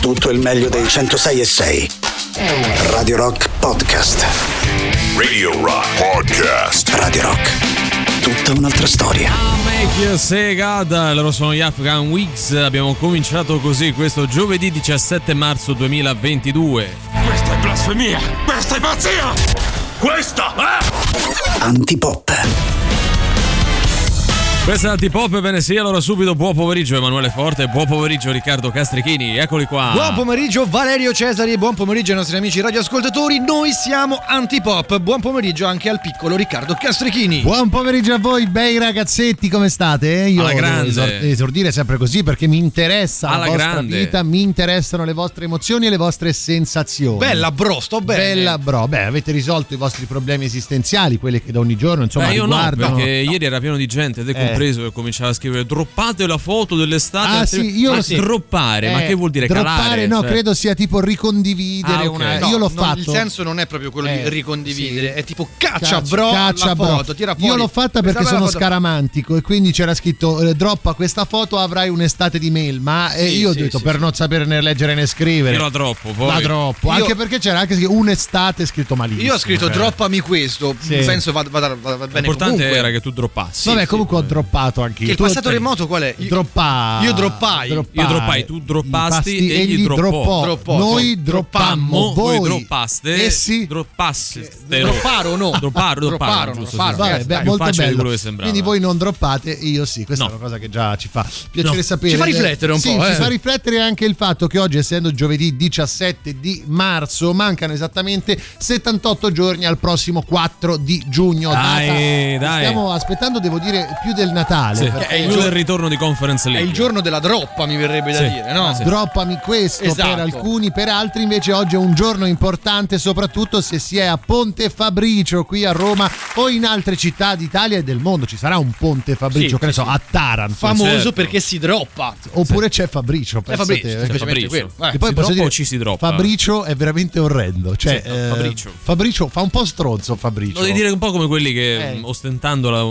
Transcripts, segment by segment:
tutto il meglio dei 106 e 6. Radio Rock Podcast. Radio Rock Podcast. Radio Rock. Tutta un'altra storia. Make you say God, loro sono gli Afghan Wigs. Abbiamo cominciato così questo giovedì 17 marzo 2022. Questa è blasfemia! Questa è pazzia! Questa è... Antipop. Questa è Antipop, ebbene sì, allora subito buon pomeriggio Emanuele Forte, buon pomeriggio Riccardo Castrichini, eccoli qua. Buon pomeriggio Valerio Cesari e buon pomeriggio ai nostri amici radioascoltatori. Noi siamo Antipop. Buon pomeriggio anche al piccolo Riccardo Castrichini. Buon pomeriggio a voi, bei ragazzetti, come state? Io Alla grande. esordire sempre così perché mi interessa Alla la vostra grande. vita, mi interessano le vostre emozioni e le vostre sensazioni. Bella bro, sto bene. Bella bro, beh, avete risolto i vostri problemi esistenziali, quelli che da ogni giorno insomma Beh, io no, riguardano. perché ieri era pieno di gente, te Eh. Compreso, che cominciava a scrivere droppate la foto dell'estate. Ah, sì, io ma lo so. droppare, ma Eh, che vuol dire droppare, calare? no, Cioè- credo sia tipo ricondividere Ah, ok. una No, io l'ho non- fatto. Il senso non è proprio quello Eh, di ricondividere, sì. è tipo caccia, bro caccia, la bro. foto, tira fuori. Io l'ho fatta perché sono foto- scaramantico e quindi c'era scritto eh, droppa questa foto avrai un'estate di mail, ma eh, Sì, io ho sì, detto sì, per sì. non saperne leggere né scrivere. Era troppo, poi. Va troppo, Io- anche perché c'era anche un'estate scritto malissimo. Io ho scritto droppami questo, Sì. in senso va, va- va- va bene L'importante comunque. era che tu droppassi. Vabbè, comunque ho droppato anche io. Il passato eh, remoto qual è? Io- Droppa. Io droppai. Io droppai, tu droppasti, Pasti, egli droppò. Droppò, Noi droppammo, voi voi droppaste. Essi Droppaste. Dropparo o no? Dropparo, dropparo, giusto, Vabbè, molto bello. Quindi voi non droppate, io sì. Questa No. è una cosa che già ci fa piacere No. sapere. Ci fa riflettere un Sì, po', Ci eh. fa riflettere anche il fatto che oggi, essendo giovedì 17 di marzo, mancano esattamente 78 giorni al prossimo 4 di giugno. Dai, dai. Stiamo aspettando, devo dire, più del Natale. Sì, è il il più gio- del ritorno di Conference È League. il giorno della droppa, mi verrebbe da Sì. dire, no? Ah, sì. Droppami questo Esatto. per alcuni, per altri invece oggi è un giorno importante, soprattutto se si è a Ponte Fabricio qui a Roma o in altre città d'Italia e del mondo. Ci sarà un Ponte Fabricio, che ne so, a Taranto. Famoso certo. perché si droppa. Oppure c'è Fabricio, pensa Fabricio, te. semplicemente Fabricio. Eh. poi si posso dire, o ci si droppa? Fabricio è veramente orrendo. Cioè, no, eh, Fabricio. Fabricio fa un po' stronzo. Fabricio. Lo devi dire un po' come quelli che, Eh. ostentando la,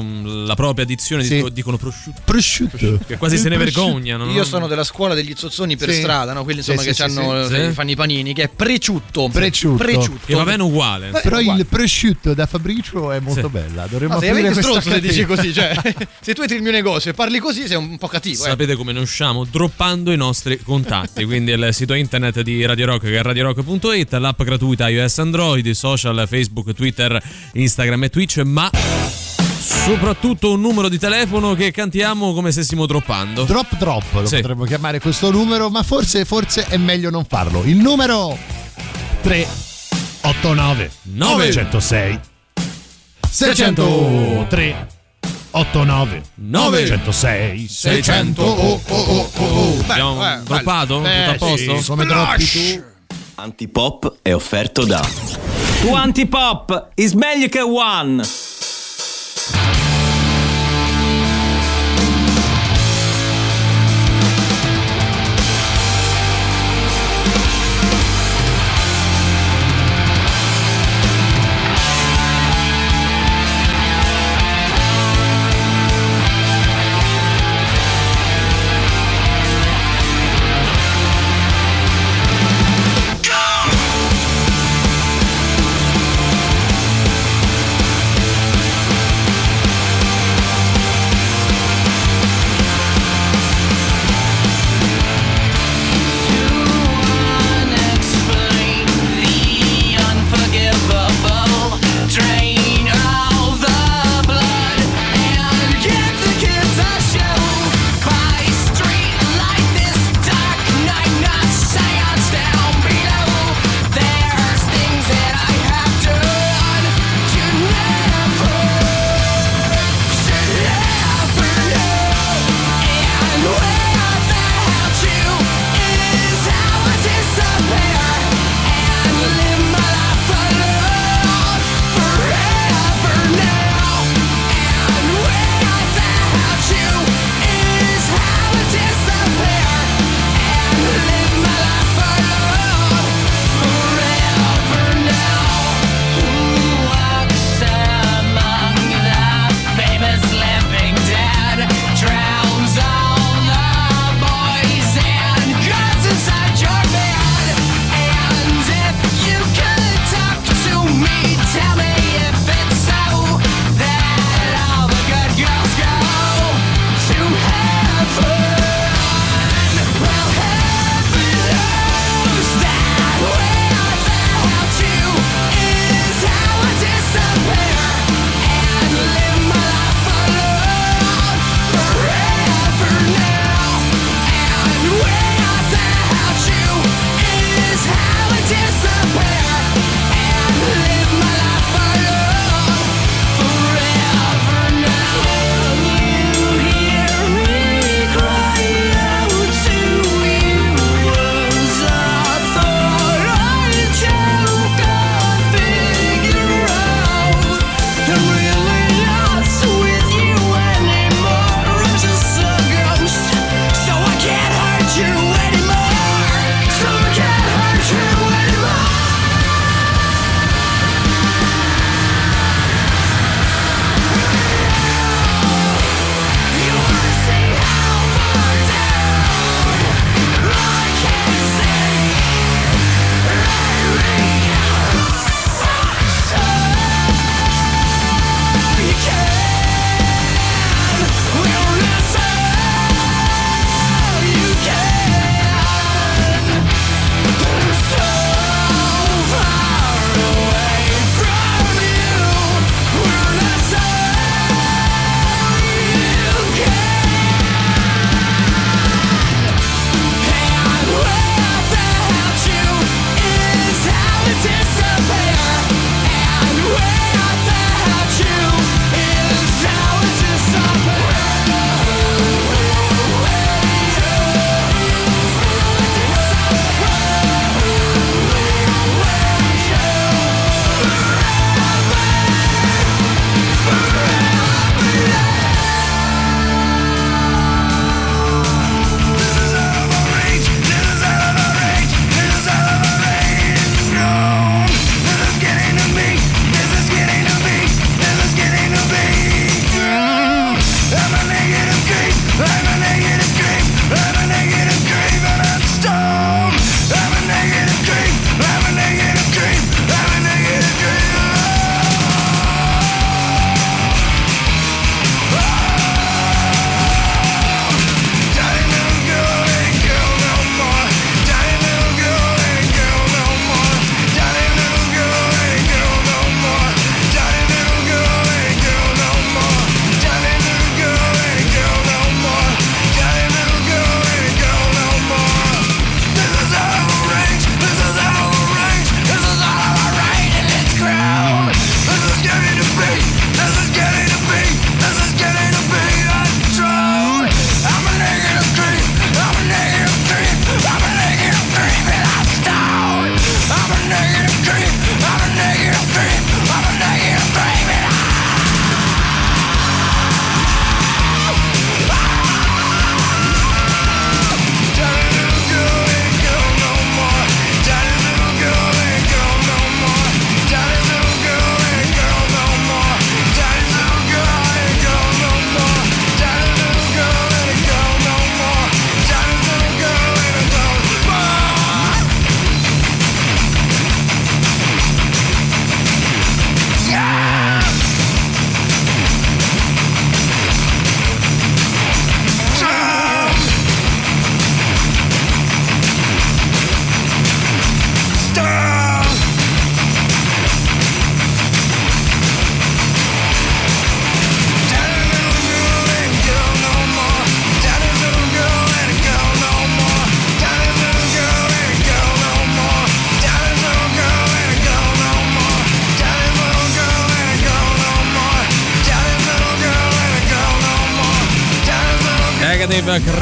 la propria dizione, Sì. dico- dicono prosciutto. prosciutto. Che quasi Il se ne prosciutto. vergognano. no? Io sono della scuola degli zozzoni per Sì. strada, no? Quelli insomma Sì, che sì, sì, c'hanno- sì. che fanno i panini, che è preciutto. Preciutto. Preciutto. Che va bene uguale. Però uguale. il prosciutto da Fabricio è molto Sì. bella. Dovremmo Ma sei aprire questa stronzo se dici così, cioè, se tu entri nel mio negozio e parli così sei un po' cattivo, eh. Sapete come ne usciamo? Droppando i nostri contatti. Quindi il sito internet di Radio Rock che è radiorock.it, l'app gratuita iOS Android, i social Facebook, Twitter, Instagram e Twitch, ma soprattutto un numero di telefono che cantiamo come se stessimo droppando. Drop drop lo Sì. potremmo chiamare questo numero, ma forse, forse è meglio non farlo. Il numero 389 Nove. 106 603 89 Nove. 106 600 oh, oh, oh, oh, oh. Abbiamo eh, droppato? Beh, Tutto a posto? sì, come droppi tu Antipop è offerto da Tu antipop, is meglio che one.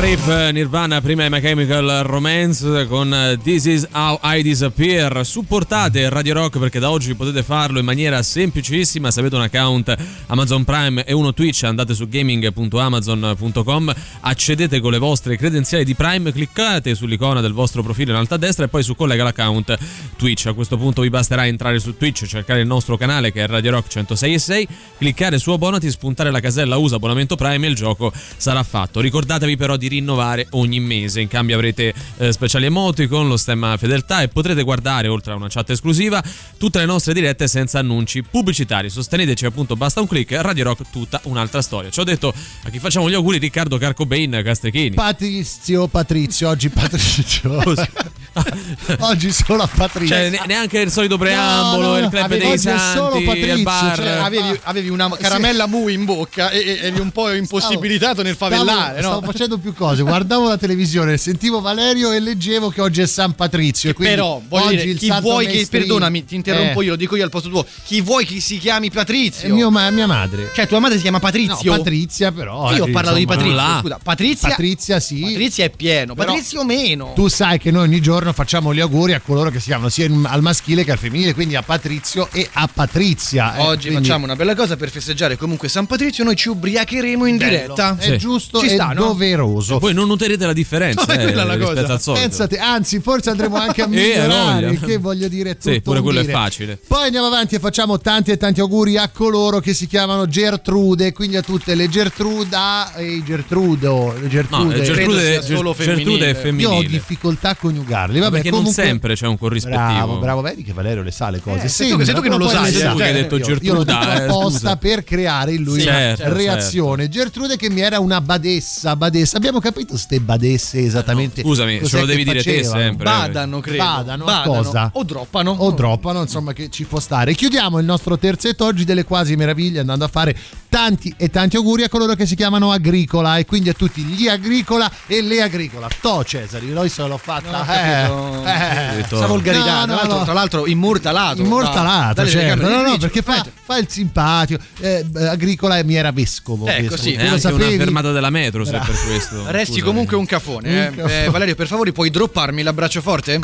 Creep Nirvana prima i My Chemical Romance con This Is How I Disappear. Supportate Radio Rock perché da oggi potete farlo in maniera semplicissima. Se avete un account Amazon Prime e uno Twitch andate su gaming.amazon.com accedete con le vostre credenziali di Prime cliccate sull'icona del vostro profilo in alto a destra e poi su collega l'account Twitch. A questo punto vi basterà entrare su Twitch cercare il nostro canale che è Radio Rock 106 cliccare su abbonati spuntare la casella usa abbonamento Prime e il gioco sarà fatto. Ricordatevi però di rinnovare ogni mese. In cambio avrete eh, speciali emoticon lo stemma fedeltà e potrete guardare oltre a una chat esclusiva tutte le nostre dirette senza annunci pubblicitari. Sosteneteci appunto basta un click Radio Rock tutta un'altra storia. Ci ho detto a chi facciamo gli auguri Riccardo Carcobain Castrechini Patrizio, Patrizio, oggi Patrizio. oggi solo a Patrizio. cioè ne- neanche il solito preambolo No, no, il club avevo- dei oggi è solo santi Patrizio, il bar. cioè, Avevi, avevi una caramella mu in bocca e, e- eri un po' impossibilitato nel favellare, stavo, no? stavo facendo più cose, guardavo la televisione, sentivo Valerio e leggevo che oggi è San Patrizio. e quindi Però, voglio oggi dire, il chi santo vuoi che, perdonami, ti interrompo Eh, io, lo dico io al posto tuo, chi vuoi che si chiami È Patrizio? mio, ma- mia madre. Cioè, tua madre si chiama No, Patrizio? Patrizia però. io ho oggi, parlato insomma, di Patrizio, là. scusa. Patrizia, Patrizia sì. Patrizia è pieno, Però- Patrizio meno. Tu sai che noi ogni giorno facciamo gli auguri a coloro che si chiamano sia al maschile che al femminile, quindi a Patrizio e a Patrizia. eh, Oggi quindi facciamo una bella cosa per festeggiare comunque San Patrizio, noi ci ubriacheremo in bello, diretta. È Sì. giusto Ci sta, no? doveroso. Voi non noterete la differenza No, è eh, la cosa. Pensate, anzi, forse andremo anche a Eh, migliorare, voglia. che voglio dire tutto Sì, pure quello è dire. facile. Poi andiamo avanti e facciamo tanti e tanti auguri a coloro che si chiamano Gertrude, quindi a tutte le Gertruda e i Gertrudo, le no Gertrude. eh, Gertrude, solo Gertrude è femminile. Io ho femminile difficoltà a coniugarli, vabbè, perché comunque... non sempre c'è un corrispettivo Bravo, bravo, vedi che Valerio le sa le cose. Eh, sei tu che- sei tu che non lo sai, eh. Tu che hai detto Io- Io detto eh, apposta per creare in lui Sì, una certo, reazione. Gertrude che mi era una badessa, badessa. Abbiamo capito ste badesse esattamente. scusami, cos'è ce lo devi dire te facevano? sempre. Badano, credo. Badano, a cosa? O droppano. o droppano, insomma, che ci può stare. Chiudiamo il nostro terzetto oggi delle quasi meraviglie andando a fare tanti e tanti auguri a coloro che si chiamano Agricola e quindi a tutti gli Agricola e le Agricola. To Cesari, noi se l'ho fatta. Capito. eh, eh. Sta volgarità, No, tra, no, l'altro, no. tra l'altro immortalato. Immortalato, dalle certo. No, no, perché fa, fa il simpatico. Eh, Agricola mi era vescovo. Ecco, vescovo. sì. È anche una fermata della metro se per questo Resti Scusami. comunque un cafone. eh. Un cafone. Eh, Valerio, per favore, puoi dropparmi l'abbraccio forte?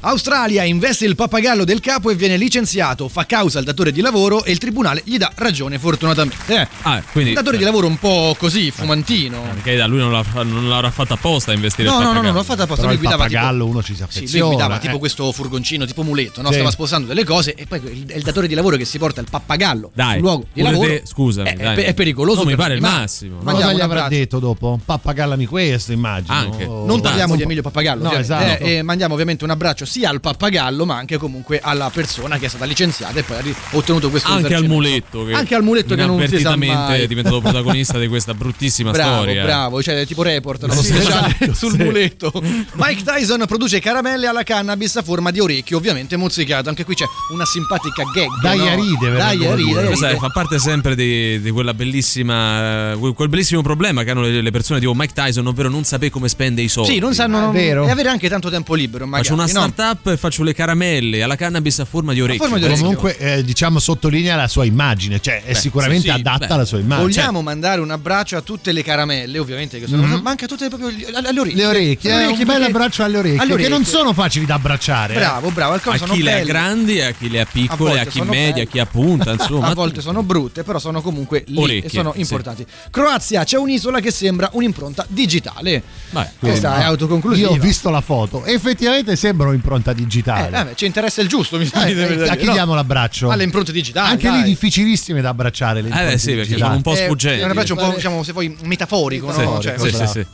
Australia investe il pappagallo del capo e viene licenziato, fa causa al datore di lavoro e il tribunale gli dà ragione fortunatamente. Eh, ah quindi un datore di lavoro un po' così, fumantino. perché da lui non, l'ha- non l'avrà fatta apposta a investire No, il no, no, no, pappagallo. l'ho fatta apposta. Però Lui il guidava tipo pappagallo uno ci si Sì, affeziona. lui guidava eh. tipo questo furgoncino, tipo muletto, no? Sì. stava spostando delle cose e poi il, è il datore di lavoro che si porta il pappagallo Dai, sul luogo di lavoro. te, scusami, è, dai. è, è pericoloso. No, mi pare il massimo. Cosa Mandiamo gli avrà detto dopo? Pappagallami questo, immagino. Anche. O- Non parliamo di Emilio Pappagallo, No, esatto. eh, e mandiamo ovviamente un abbraccio sia al pappagallo, ma anche comunque alla persona che è stata licenziata e poi ha ottenuto questo anche al muletto che Anche al muletto che non si sa mai. è diventato protagonista di questa bruttissima Bravo, storia bravo, cioè tipo report no? Sì, speciale esatto, sul sì. muletto. Mike Tyson produce caramelle alla cannabis a forma di orecchio, ovviamente mozzicato. Anche qui c'è una simpatica gag. Dai no? a ride, Dai a ride, ride. fa parte sempre di, di quella bellissima quel bellissimo problema che hanno le, le persone tipo Mike Tyson ovvero non sapere come spende i soldi Sì, non sanno È vero. e avere anche tanto tempo libero. Magari, faccio una no? Startup faccio le caramelle alla cannabis a forma di orecchio forma di orecchio. Comunque, eh, diciamo, sottolinea la sua immagine, cioè è sicuramente sì, sì, adatta beh. alla sua immagine. Vogliamo mandare un abbraccio a tutte le caramelle, ovviamente, che sono ma anche a tutte proprio gli- alle orecchie. Le orecchie, Alle eh, un bel abbraccio alle orecchie, alle che non orecchie. sono facili da abbracciare. eh. Bravo, bravo, alcune a chi le ha grandi a chi le ha A piccole a, volte chi media belle. a chi ha punta insomma a volte sono brutte, però sono comunque lì Orecchie, e sono sì. importanti. Croazia, c'è un'isola che sembra un'impronta digitale. Vabbè, Questa è autoconclusiva. Io ho visto la foto, effettivamente sembra un'impronta Eh, digitale. vabbè, ci interessa il giusto, mi Eh, deve eh, dire, a chi no? diamo l'abbraccio? Alle impronte digitali. Anche dai. lì difficilissime da abbracciare. Le eh beh, impronte sì perché digitali. sono un po' Eh, sfuggenti È un abbraccio un po', diciamo, se vuoi, metaforico, Sì, no? sì, Cioè, sì, sì, sì.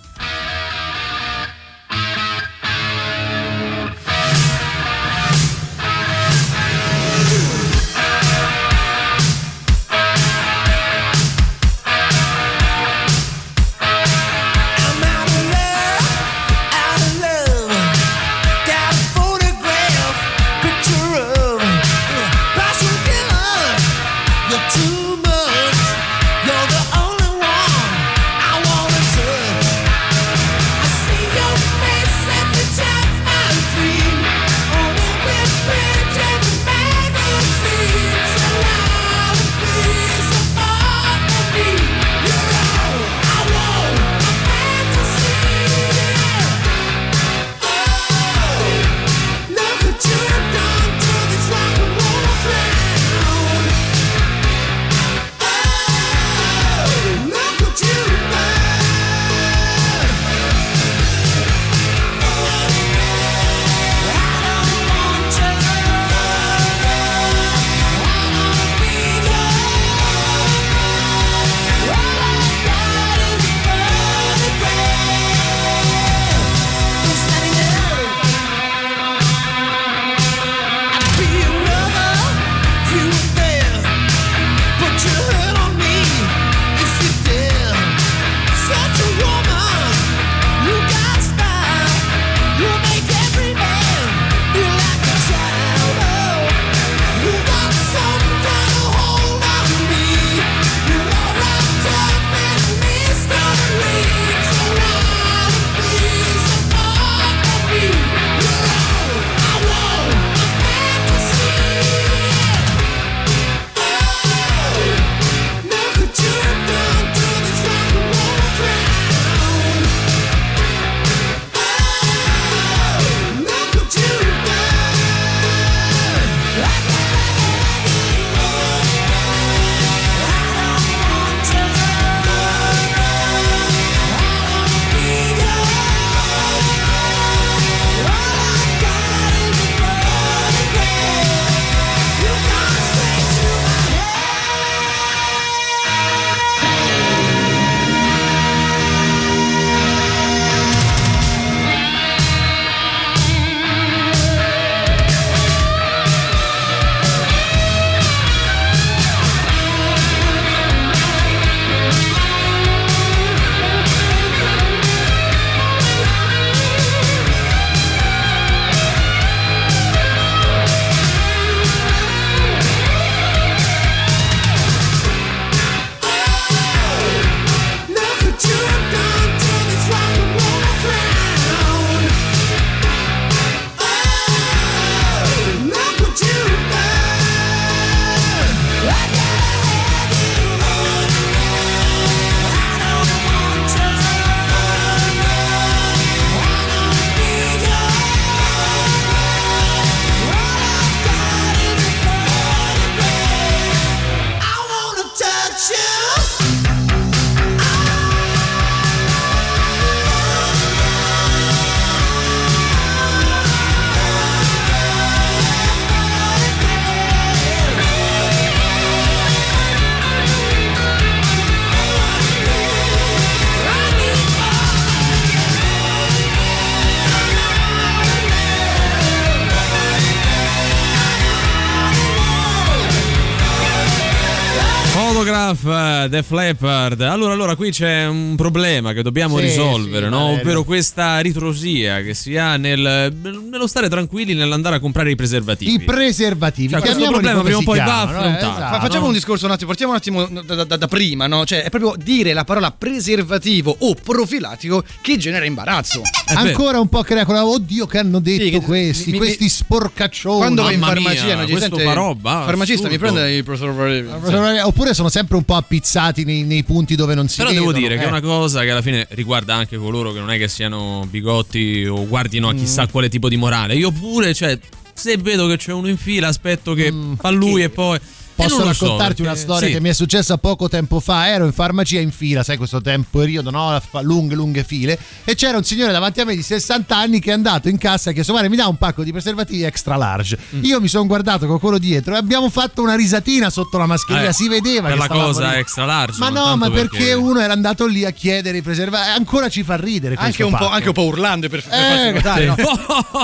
Def Leppard. Allora, allora, qui c'è un problema che dobbiamo Sì, risolvere, sì, no? Ovvero questa ritrosia che si ha nel, nello stare tranquilli nell'andare a comprare i preservativi. I preservativi. Cioè, questo problema prima o poi va eh, affrontato. esatto. Ma facciamo no? un discorso un attimo, partiamo un attimo da, da- da prima, no? Cioè, è proprio dire la parola preservativo o profilattico che genera imbarazzo. Eh beh. Ancora un po' crea quella. Oddio, che hanno detto Sì, che- questi, mi- mi- questi sporcaccioni. Quando vai in farmacia mia, non questo sente fa roba, Farmacista mi assurdo. prende i preservativi. Oppure sono sempre un po' appizzati nei, nei punti dove non si Però vedono. devo dire che eh. è una cosa che alla fine riguarda anche coloro che non è che siano bigotti o guardino a chissà quale tipo di morale. Io pure, cioè, se vedo che c'è uno in fila, aspetto che fa lui e poi. Posso lo so, raccontarti una storia sì. che mi è successa poco tempo fa? Ero in farmacia in fila, sai questo tempo, periodo, no? Lunghe, lunghe file. E c'era un signore davanti a me di 60 anni che è andato in cassa e ha chiesto: Guarda, mi dà un pacco di preservativi extra large. Mm. Io mi sono guardato con quello dietro e abbiamo fatto una risatina sotto la mascherina. Eh, si vedeva per che la cosa lì. extra large, Ma no, ma perché... perché uno era andato lì a chiedere i preservativi. Ancora ci fa ridere. Anche un, po', anche un po' urlando per, per Eh, farsi notare, no?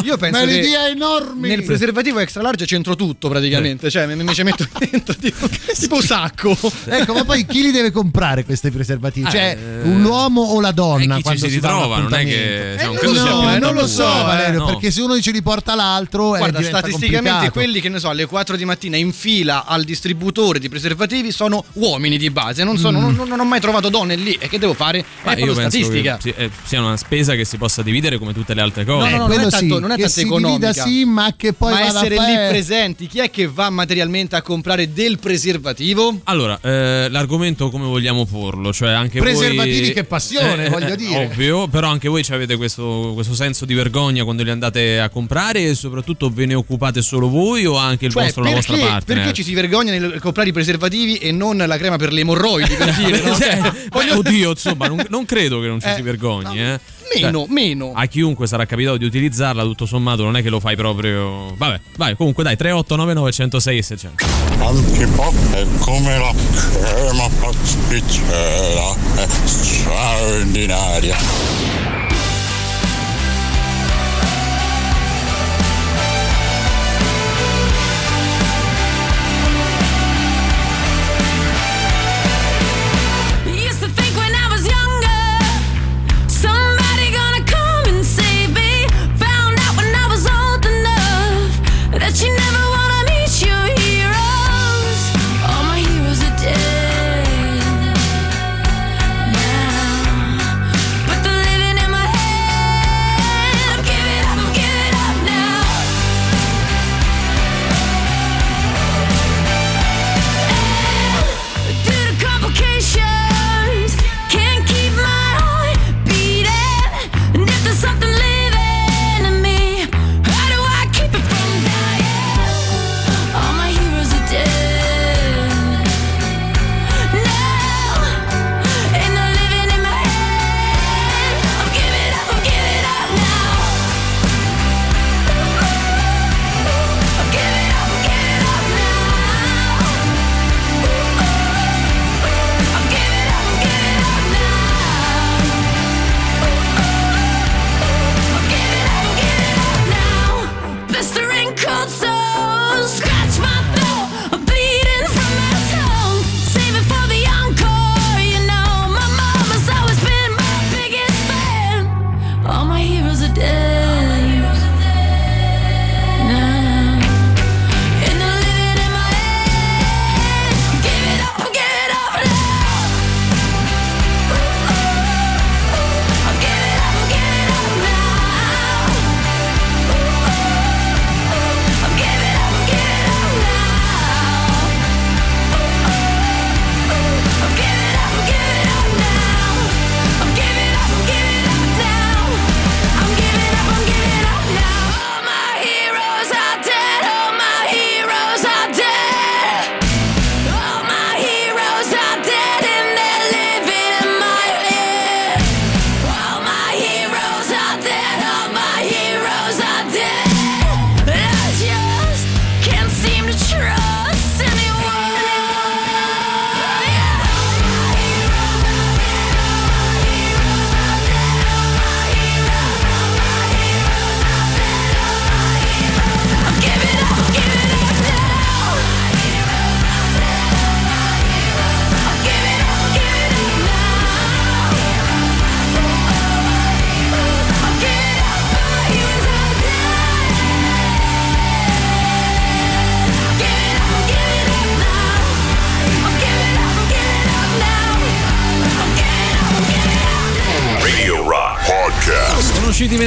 Io penso Ma che idee enormi. nel preservativo extra large c'entro tutto praticamente, cioè mi, mi ci metto dentro tipo, tipo un sacco. Ecco, ma poi chi li deve comprare questi preservativi? Cioè, Eh, un uomo o la donna? e chi quando ci si un ritrova, non è che- cioè, non Eh, sia no, più un non lo so, eh, Valerio, no. perché se uno ci riporta l'altro, eh, Guarda, statisticamente complicato. quelli che ne so, alle 4 di mattina in fila al distributore di preservativi sono uomini di base, non, sono, non, non ho mai trovato donne lì e che devo fare? È Ma proprio io penso statistica. che si- eh, sia una spesa che si possa dividere come tutte le altre cose. No, no, non è tanto- non è tanto si economica. sì, ma che poi Ma essere fare- lì presenti, chi è che va materialmente a comprare del preservativo? Allora, eh, l'argomento come vogliamo porlo? Cioè anche Preservativi, voi... che passione, voglio dire. Ovvio, però anche voi avete questo, questo senso di vergogna quando li andate a comprare e soprattutto ve ne occupate solo voi o anche il Cioè, vostro, la vostra perché, partner? perché ci si vergogna nel comprare i preservativi e non la crema per le emorroidi, per dire, no? Cioè, beh, oddio, insomma, non, non credo che non ci Eh, si vergogni, eh. Meno, Cioè, meno. A chiunque sarà capitato di utilizzarla, tutto sommato, non è che lo fai proprio. Vabbè, vai, comunque dai, 3899 106 e 600. Antipop è come la crema pasticcera, è straordinaria.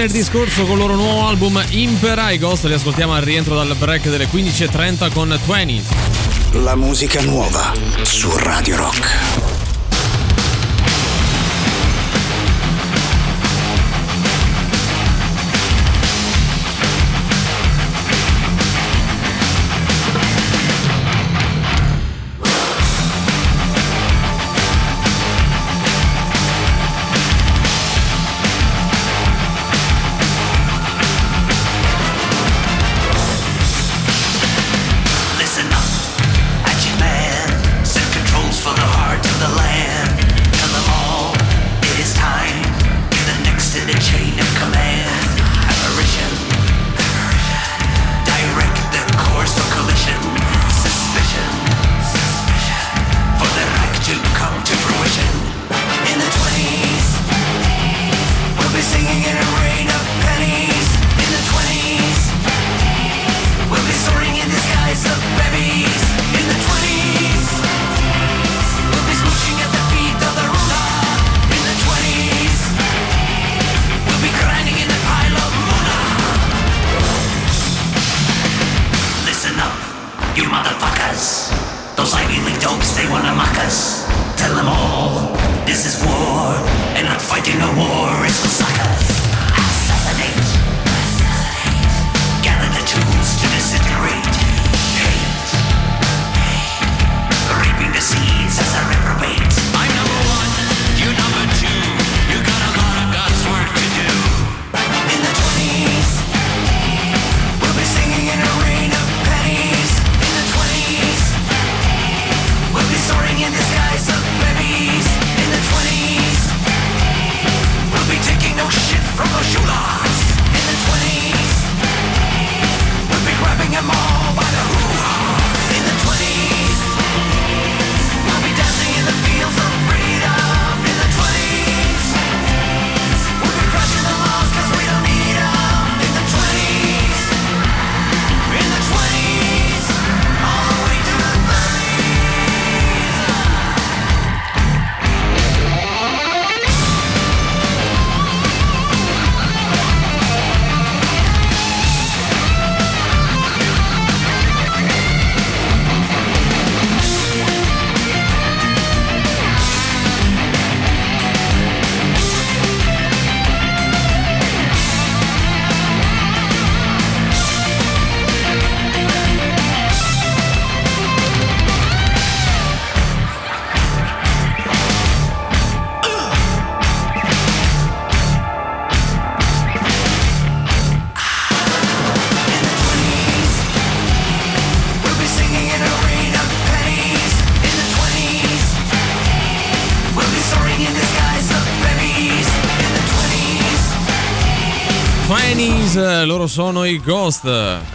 Venerdì scorso con il loro nuovo album Impera. I Ghost li ascoltiamo al rientro dal break delle 15.30 con 20. La musica nuova su Radio Rock. Loro sono i Ghost.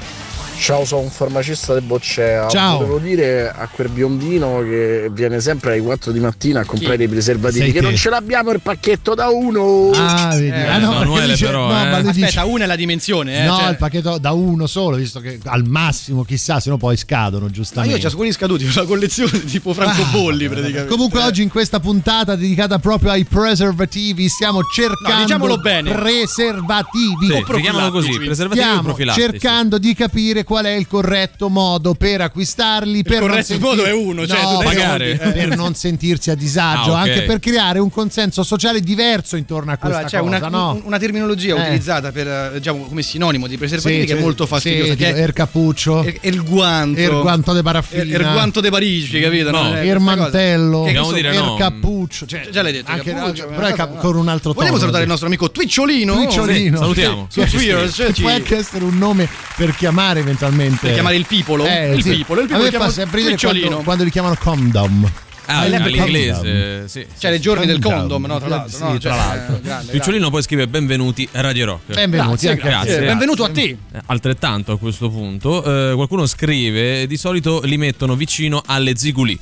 Ciao, sono un farmacista di Boccea. Ciao. Volevo dire a quel biondino che viene sempre alle 4 di mattina a comprare Chi? dei preservativi Sei che te. non ce l'abbiamo il pacchetto da uno. Ah, vedi. Eh, Ah, no, perché Emanuele dice- però, no, eh. ma lui dice- Aspetta, una è la dimensione, eh. no, cioè- il pacchetto da uno solo, visto che al massimo, chissà, se no poi scadono, Ma giustamente. io ho quelli scaduti, una collezione tipo francobolli Ah, praticamente. Comunque oggi in questa puntata dedicata proprio ai preservativi stiamo cercando No, diciamolo bene. preservativi. Sì, così, preservativi Stiamo cercando di capire qual è il corretto modo per acquistarli. per non corretto sentir- modo è uno, cioè, No, pagare. per- per non sentirsi a disagio, Ah, ok. anche per creare un consenso sociale diverso intorno a questa Allora, c'è cosa. una, no? un- una terminologia Eh. utilizzata per, eh, diciamo, come sinonimo di preservativi Sì, che è molto fastidiosa. sì, è er cappuccio, er- er guanto. er guanto de paraffina, er guanto de Parigi, capito? No. Er questa cosa. mantello, Che er no. cappuccio. Cioè, Già l'hai detto, anche, cappuccio, però è cap- con un altro tono. Vogliamo salutare il nostro amico Twicciolino? Twicciolino. Sì, salutiamo. Su Twitter, Che ci- può anche essere un nome per chiamare eventualmente. Per chiamare il pipolo? Eh, il sì. pipolo, il A pipolo me fa sempre ridere quando, quando li chiamano condom. Ah, all'inglese, sì. Cioè le giorni del Condom. no? Tra l'altro, Sì, no? tra Cioè, l'altro. eh, grande, Picciolino poi scrive benvenuti a Radio Rock. Benvenuti Grazie, a grazie. te. Benvenuto a te. Eh, Altrettanto a questo punto, eh, qualcuno scrive di solito li mettono vicino alle ziguli.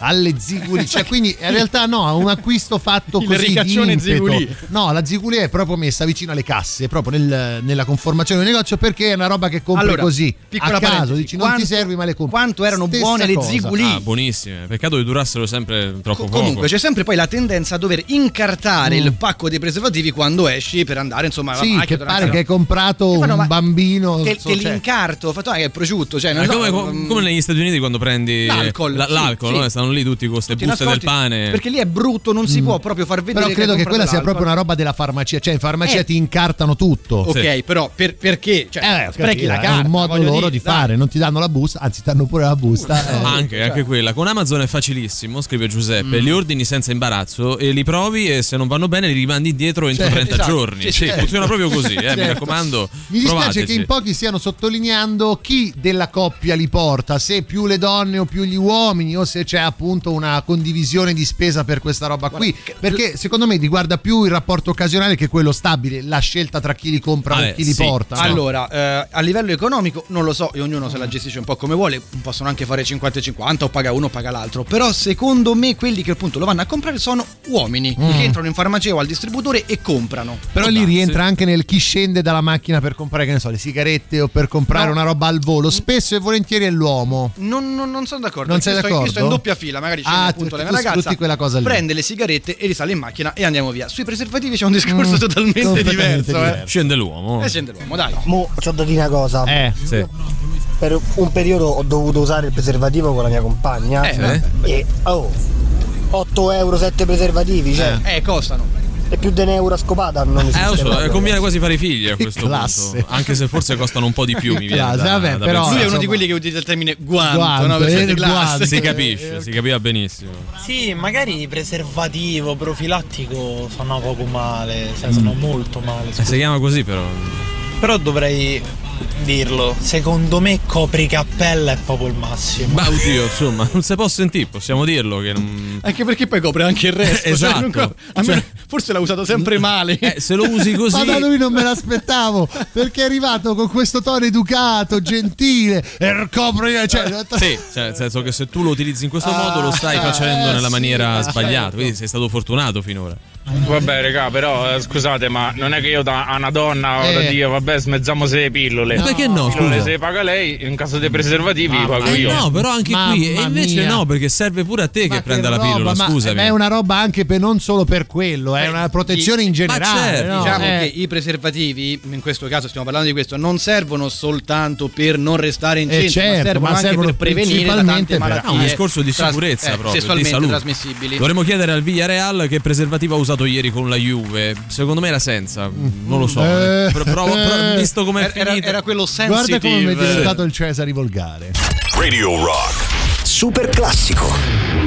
Alle Ziguli, cioè quindi in realtà no, un acquisto fatto Il così di impeto. Ziguli. No, la Ziguli è proprio messa vicino alle casse, proprio nel- nella conformazione del negozio perché è una roba che compri Allora, così, a caso, parentesi, dici non quanto- ti servi ma le compri. Quanto erano Stessa buone le cosa. Ziguli? Ah, buonissime. Peccato che durassero sempre troppo Co- poco. Comunque c'è sempre poi la tendenza a dover incartare Mm. il pacco dei preservativi quando esci per andare insomma Sì, che pare che hai comprato Che fanno, un bambino che, non so, che cioè- l'incarto, fatto anche il prosciutto, cioè non È so, come, mm, come negli Stati Uniti quando prendi L'alcol, la- sì, l'alcol, sì. No? stanno lì tutti con queste tutti buste del nascosti, pane. Perché lì è brutto, non si può proprio far vedere Mm. Però credo hai che quella sia proprio una roba della farmacia, cioè in farmacia Eh. ti incartano tutto. Ok, però per- perché? Cioè, Eh, sprechi la è carta. un modo loro dire, di dai. fare, non ti danno la busta, anzi ti danno pure la busta. eh. Anche, anche quella. Con Amazon è facilissimo, scrive Mm. Giuseppe. Li ordini senza imbarazzo e li provi e se non vanno bene li rimandi indietro entro Certo, 30 esatto. giorni. Sì, Sì, certo. funziona proprio così, eh, mi Certo. raccomando. Mi dispiace provateci. che in pochi stiano sottolineando chi della coppia li porta, se più le donne o più gli uomini o se c'è appunto una condivisione di spesa per questa roba qui. Perché secondo me riguarda più il rapporto occasionale che quello stabile, la scelta tra chi li compra Ah, e eh, chi li sì. porta. no? Allora, eh, a livello economico non lo so, e ognuno se la gestisce un po' come vuole, possono anche fare 50-50 o paga uno o paga l'altro, però secondo me quelli che appunto lo vanno a comprare sono uomini Mm. che entrano in farmacia o al distributore e comprano. Però lì rientra anche nel chi scende dalla macchina per comprare, che ne so, le sigarette o per comprare No. una roba al volo. Spesso e volentieri è l'uomo. Non, non- non sono d'accordo. Non sei sto- Io sto d'accordo? in doppia fila, magari c'è Ah, appunto la mia ragazza, quella cosa lì. prende le sigarette e risale in macchina e andiamo via. Sui preservativi c'è un discorso Mm, totalmente completamente diverso. Eh. diverso. Scende l'uomo. E scende l'uomo, dai. Mo c'ho da dire una cosa. Eh, Sì. Per un periodo ho dovuto usare il preservativo con la mia compagna. Eh, E oh, 8 euro 7 preservativi, cioè. Eh, costano. E più di un euro a scopata non. Eh, lo so, eh, conviene quasi fare figli a questo classe. punto. Anche se forse costano un po' di più, mi viene classe, da, vabbè, da però-. Lui è uno insomma. di quelli che utilizza il termine guanto, Guanto, no? Per eh, certe classi. Si capisce, si capiva benissimo. Sì, magari preservativo, profilattico fanno poco male, nel senso non molto male. Eh, Si chiama così però. Però dovrei dirlo, secondo me copricappella è proprio il massimo. Ma oddio, insomma, non si può sentire, possiamo dirlo che non... Anche perché poi copre anche il resto. cioè, Esatto. non co- almeno- forse l'ha usato sempre male. Eh, se lo usi così... Ma da lui non me l'aspettavo perché è arrivato con questo tono educato, gentile e copre. Cioè, Sì, cioè, nel senso che se tu lo utilizzi in questo modo lo stai Ah, facendo eh, nella sì, maniera ma sbagliata, certo. quindi sei stato fortunato finora. Vabbè, raga, però eh, scusate, ma non è che io da una donna o da Eh. Dio, vabbè, smezziamo se le pillole. Ma perché no, Pillole scusa? se le paga lei, in caso dei preservativi li pago Eh io. no, però anche qui, e Mamma invece mia. no, perché serve pure a te Ma che prenda la roba, pillola, ma- scusami. ma è una roba anche per non solo per quello, è una protezione in generale. certo, no? Diciamo Eh. che i preservativi, in questo caso stiamo parlando di questo, non servono soltanto per non restare in Eh, centro, certo, ma servono ma anche servono per prevenire da tante per- malattie. Ah, un discorso di sicurezza eh, proprio, di sessualmente salute. trasmissibili. Dovremmo chiedere al Villarreal che preservativo ha usato ieri con la Juve. Secondo me era senza, non lo so. Eh. Pro- provo- pro- visto come Era, finita. era quello sensitive. Guarda come è diventato il Cesari volgare. Radio Rock. Super classico.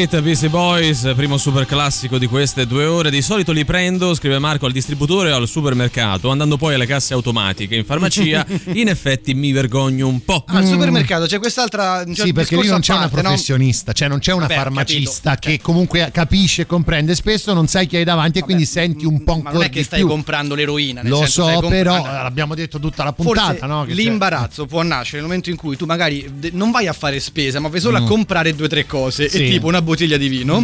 Right, Beastie Boys, primo super classico di queste due ore. Di solito li prendo, scrive Marco, al distributore o al supermercato, andando poi alle casse automatiche in farmacia. in effetti mi vergogno un po'. Al supermercato c'è quest'altra. c'è Sì, un perché lì non a c'è una parte, no? professionista, cioè non c'è una Vabbè, farmacista capito. che comunque capisce e comprende. Spesso non sai chi hai davanti e quindi senti un po' Ma non è che stai più. comprando l'eroina. nel Lo senso, so, stai comprando- però Allora, l'abbiamo detto tutta la puntata, Forse no? Che c'è- l'imbarazzo può nascere nel momento in cui tu magari non vai a fare spesa, ma vai solo a Mm. comprare due o tre cose, Sì. Mm. e tipo una bottiglia di vino,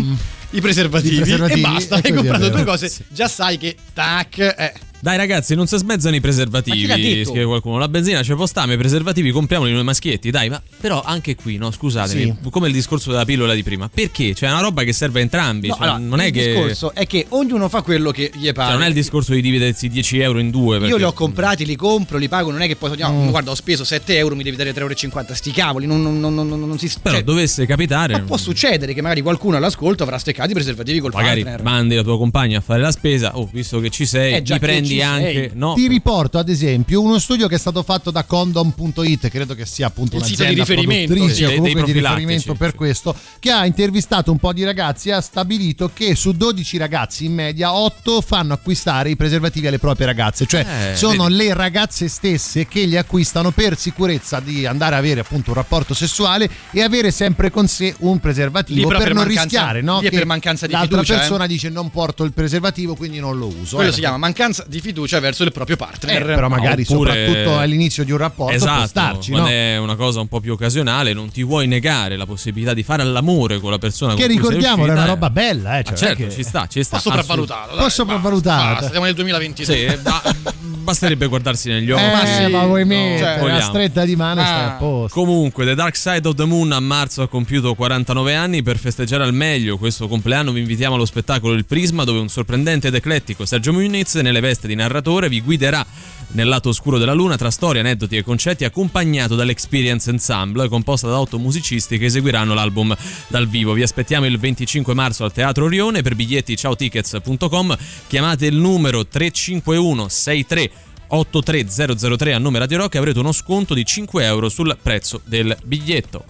i, preservativi, I preservativi, e basta. e Hai comprato due cose, già sai che tac, eh. Dai ragazzi, non si smezzano i preservativi, scrive qualcuno. La benzina ci può stare, i preservativi compriamoli noi maschietti, dai, ma però anche qui, no, scusatemi, come il discorso della pillola di prima. Perché? Cioè è una roba che serve a entrambi, No, cioè, allora, non è il che discorso è che ognuno fa quello che gli pare. cioè, non è il discorso di dividersi 10 euro in due. Io perché- li ho comprati, li compro, li pago, non è che poi no, Mm. guarda, ho speso 7 euro, mi devi dare 3,50 euro, sti cavoli, non, non- non- non- si Però cioè, dovesse capitare, ma può succedere che magari qualcuno all'ascolto avrà steccati i preservativi col magari partner. mandi la tua compagna a fare la spesa, oh, visto che ci sei, Eh, che prendi ci anche... No, Ti riporto ad esempio uno studio che è stato fatto da condom.it, credo che sia appunto Il sito di riferimento, sì. o comunque di riferimento per questo, che ha intervistato un po' di ragazzi e ha stabilito che su 12 ragazzi in media 8 fanno acquistare i preservativi alle proprie ragazze, cioè Eh, sono vedi. le ragazze stesse che li acquistano per sicurezza di andare a avere appunto un rapporto sessuale e avere sempre con sé un preservativo per, per non mancanza- rischiare, no? Che per mancanza di l'altra fiducia, eh. persona dice non porto il preservativo quindi non lo uso. Quello eh. si chiama mancanza di fiducia verso il proprio Eh, partner. però magari Oppure- soprattutto all'inizio di un rapporto Esatto, può starci, quando no? è una cosa un po' più occasionale, non ti vuoi negare la possibilità di fare l'amore con la persona Che con ricordiamo uscita, era una eh. roba bella, eh, cioè, Ah, certo, che- ci sta, ci sta. Un po' sopravvalutato. Un po' sopravvalutata. Siamo nel 2022. Sì, eh, ma basterebbe guardarsi negli occhi. Eh, Ma sì, ma vuoi no, mettere cioè, la vogliamo. stretta di mano e stai a Ah. posto. Comunque, The Dark Side of the Moon a marzo ha compiuto 49 anni. Per festeggiare al meglio questo compleanno vi invitiamo allo spettacolo Il Prisma, dove un sorprendente ed eclettico Sergio Muniz, nelle veste di narratore, vi guiderà nel lato oscuro della luna tra storie, aneddoti e concetti, accompagnato dall'Experience Ensemble, composta da otto musicisti che eseguiranno l'album dal vivo. Vi aspettiamo il 25 marzo al Teatro Orione. Per biglietti ciaotickets.com chiamate il numero 351 63 83003 a nome Radio Rock e avrete uno sconto di 5 euro sul prezzo del biglietto.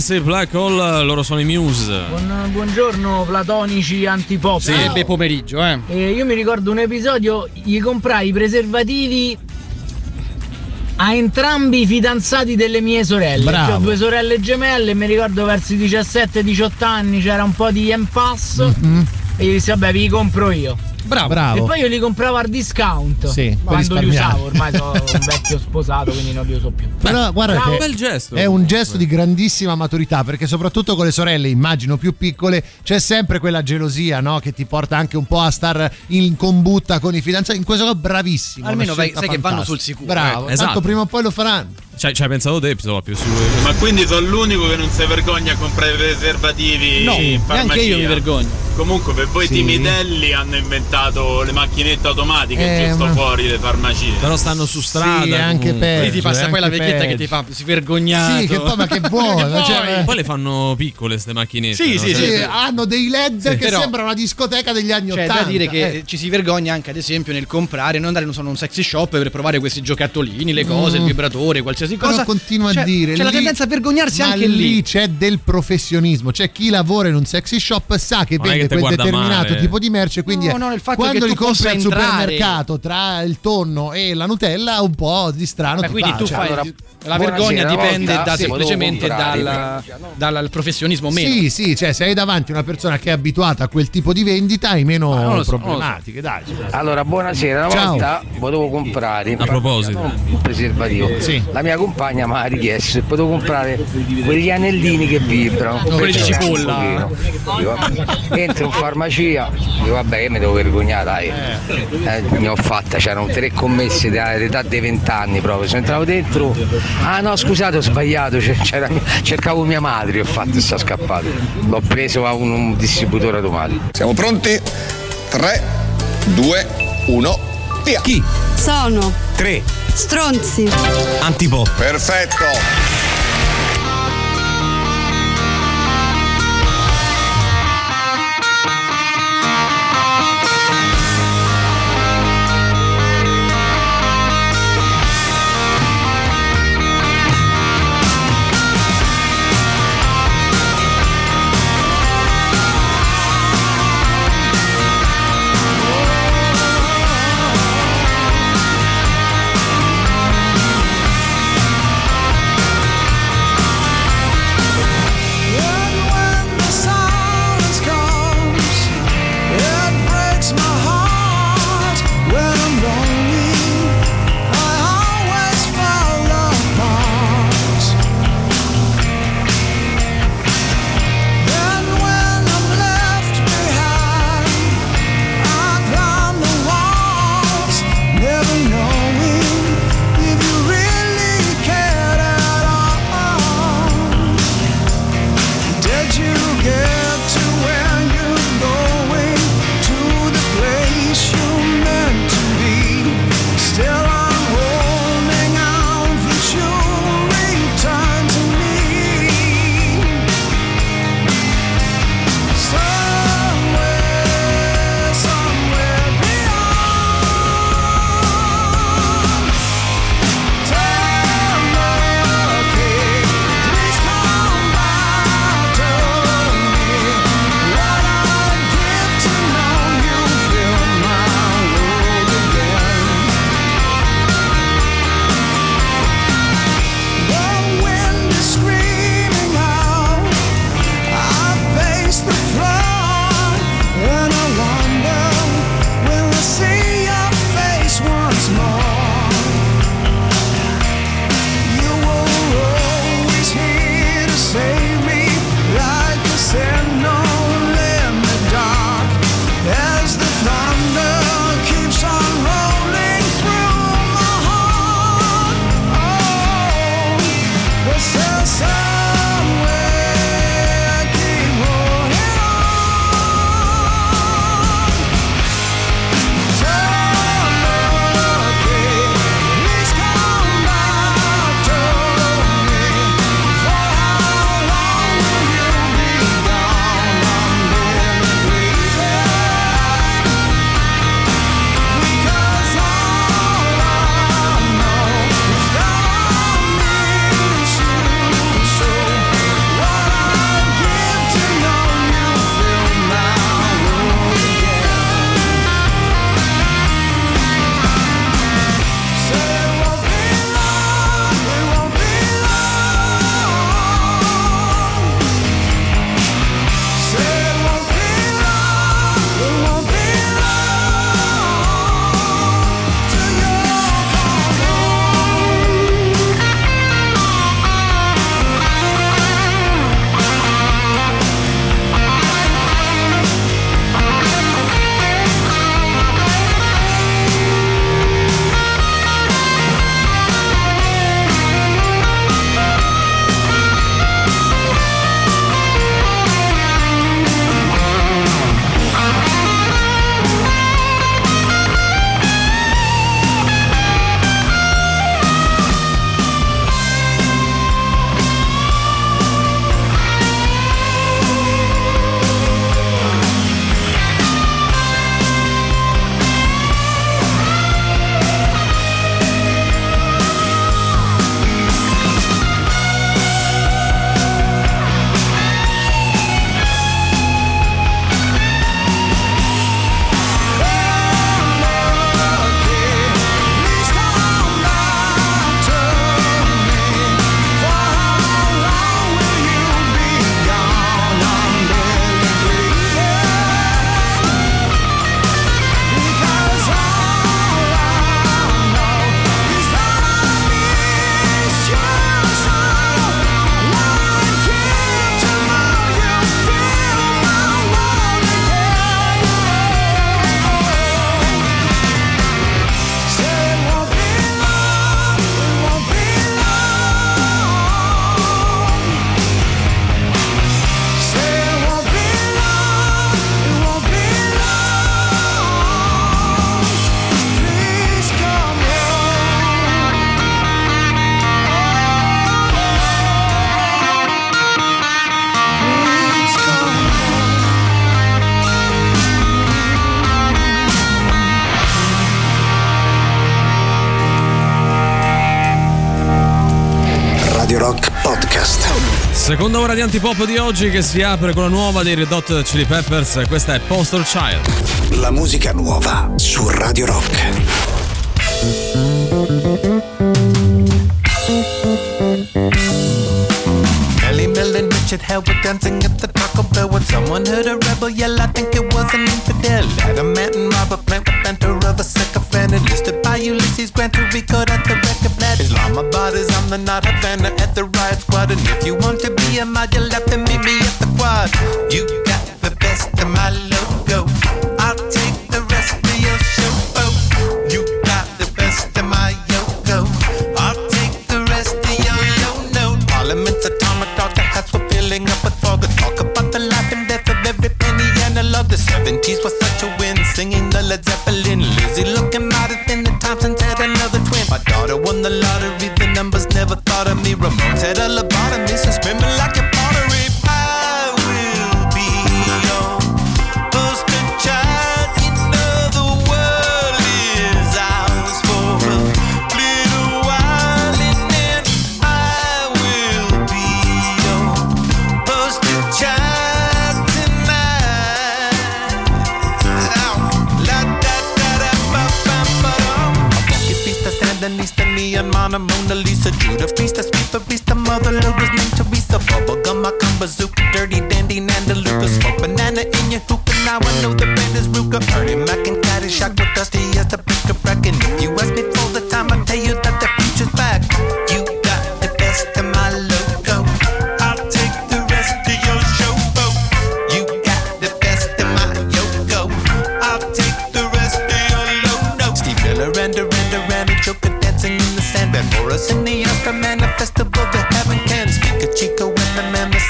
Supermassive Black Hole, loro sono i Muse. Buon- buongiorno platonici antipop. Sì. Eh, beh, pomeriggio, eh. Eh, io mi ricordo un episodio, gli comprai i preservativi a entrambi i fidanzati delle mie sorelle. Bravo. Ho due sorelle gemelle, mi ricordo verso i 17-18 anni c'era un po' di impasse Mhm. e gli dissi vabbè vi compro io. Bravo. Bravo. E poi io li compravo al discount. Sì, quando li usavo, ormai sono un vecchio sposato, quindi non li uso più. Però guarda Bravo. che Bel gesto. è un gesto di grandissima maturità perché soprattutto con le sorelle, immagino più piccole, c'è sempre quella gelosia no? che ti porta anche un po' a star in combutta con i fidanzati. In questo caso bravissimo. Almeno vai- sai che vanno fantastica. sul sicuro, Bravo, ecco. tanto Esatto. prima o poi lo faranno. Ci hai ci hai pensato te, insomma, più su. Ma quindi sono l'unico che non si vergogna a comprare i preservativi No, in neanche farmacia. io mi vergogno. Comunque per voi Sì. timidelli hanno inventato le macchinette automatiche Eh, giusto ma- fuori le farmacie. Però stanno su strada. Sì, è anche peggio. Lì ti passa poi la vecchietta che peggio. ti fa si vergognato. Sì, che poi ma che? Che vuoi? Cioè, Poi le fanno piccole ste macchinette. Sì, no? sì, Cioè, sì, hanno dei LED Sì, che però- sembra una discoteca degli anni Cioè, 80. da dire che eh. ci si vergogna anche, ad esempio, nel comprare, non andare non so, in un sexy shop per provare questi giocattolini, le cose, Mm. il vibratore, qualsiasi Però cosa. continua Cioè, a dire C'è la lì- tendenza a vergognarsi ma anche lì. c'è del professionismo c'è chi lavora in un sexy shop sa che Non vende che quel determinato male. tipo di merce quindi No, no, il fatto quando li compri al supermercato tra il tonno e la Nutella un po' di strano ti quindi fa, tu cioè. fai allora, la vergogna dipende da, sì, semplicemente dal, dal professionismo meno. Sì, sì, cioè se hai davanti una persona che è abituata a quel tipo di vendita hai meno so, problematiche, dai. Allora, buonasera. Una Ciao. volta volevo comprare A proposito. un preservativo. Sì. La mia compagna mi ha richiesto se potevo comprare quegli anellini che vibrano. No, quelli di cipolla. Entro in farmacia, dico vabbè che mi devo vergognare, dai. Eh, ne ho fatta, c'erano tre commesse dell'età dei vent'anni proprio. Se entravo dentro, ah no scusate ho sbagliato, c'era- cercavo mia madre, ho fatto e sta scappato. L'ho preso a un, un distributore automatico. Siamo pronti? 3, 2, 1, via. Chi? Sono 3. stronzi. Antipop. Perfetto. somewhere. Podcast. Seconda ora di antipop di oggi che si apre con la nuova dei Red Hot Chili Peppers. Questa è Postal Child. La musica nuova su Radio Rock. Richard Hell were dancing at the Taco Bell when someone heard a rebel yell. I think it was an infidel. Adamant and Robert Plant with banter of a sycophant. Enlisted by Ulysses Grant to record at the record plant. Islamabad is on the not Havana at the riot squad. And if you want to be a mod, you'll have to meet me at the quad. You got the best of my logo. I'll take the rest of your show. Oh, you got the best of my yogo. I'll take the rest of your yo no. Parliament's dog, the hats were filling up with fog. Talk about the life and death of every penny analog. The 70s was such a win, singing the Led Zeppelin. My daughter won the lottery, the numbers never thought of me. Ramones had a Sandinista, neon Mona, Lisa, Judah Priest, a sweet barista, Mother Lourdes, named Teresa, Bubblegum, I come dirty dandy, Nanda Luca, smoke banana in your hookah, now I know the brand is Ruka, Ernie Mac and Caddyshack, with Dusty as the pick a brack, and if you ask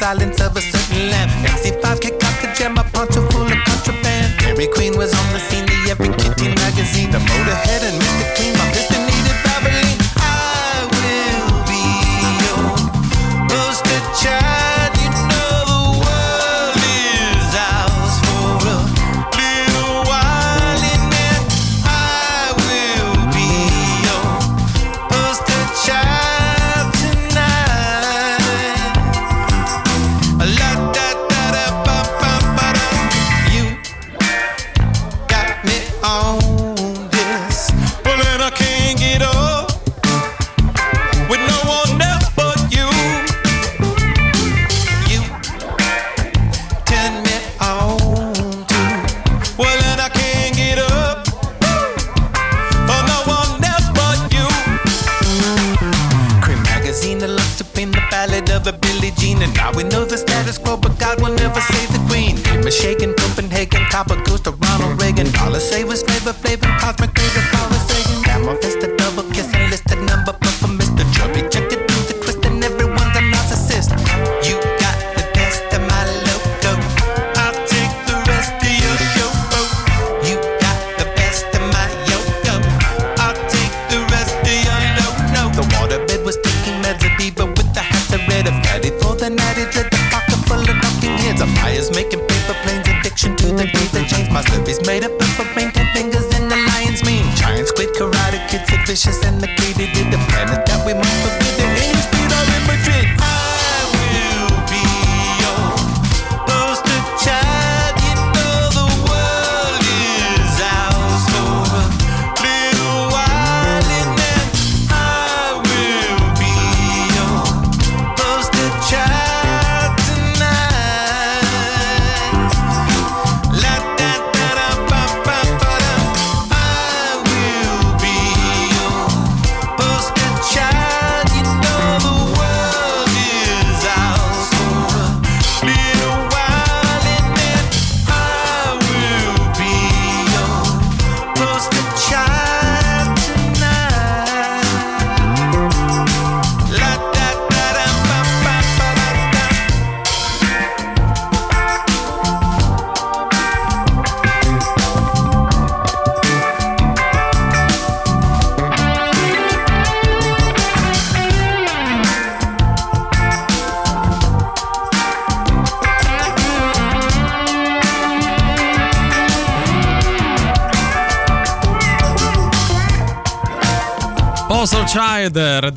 silence of a certain club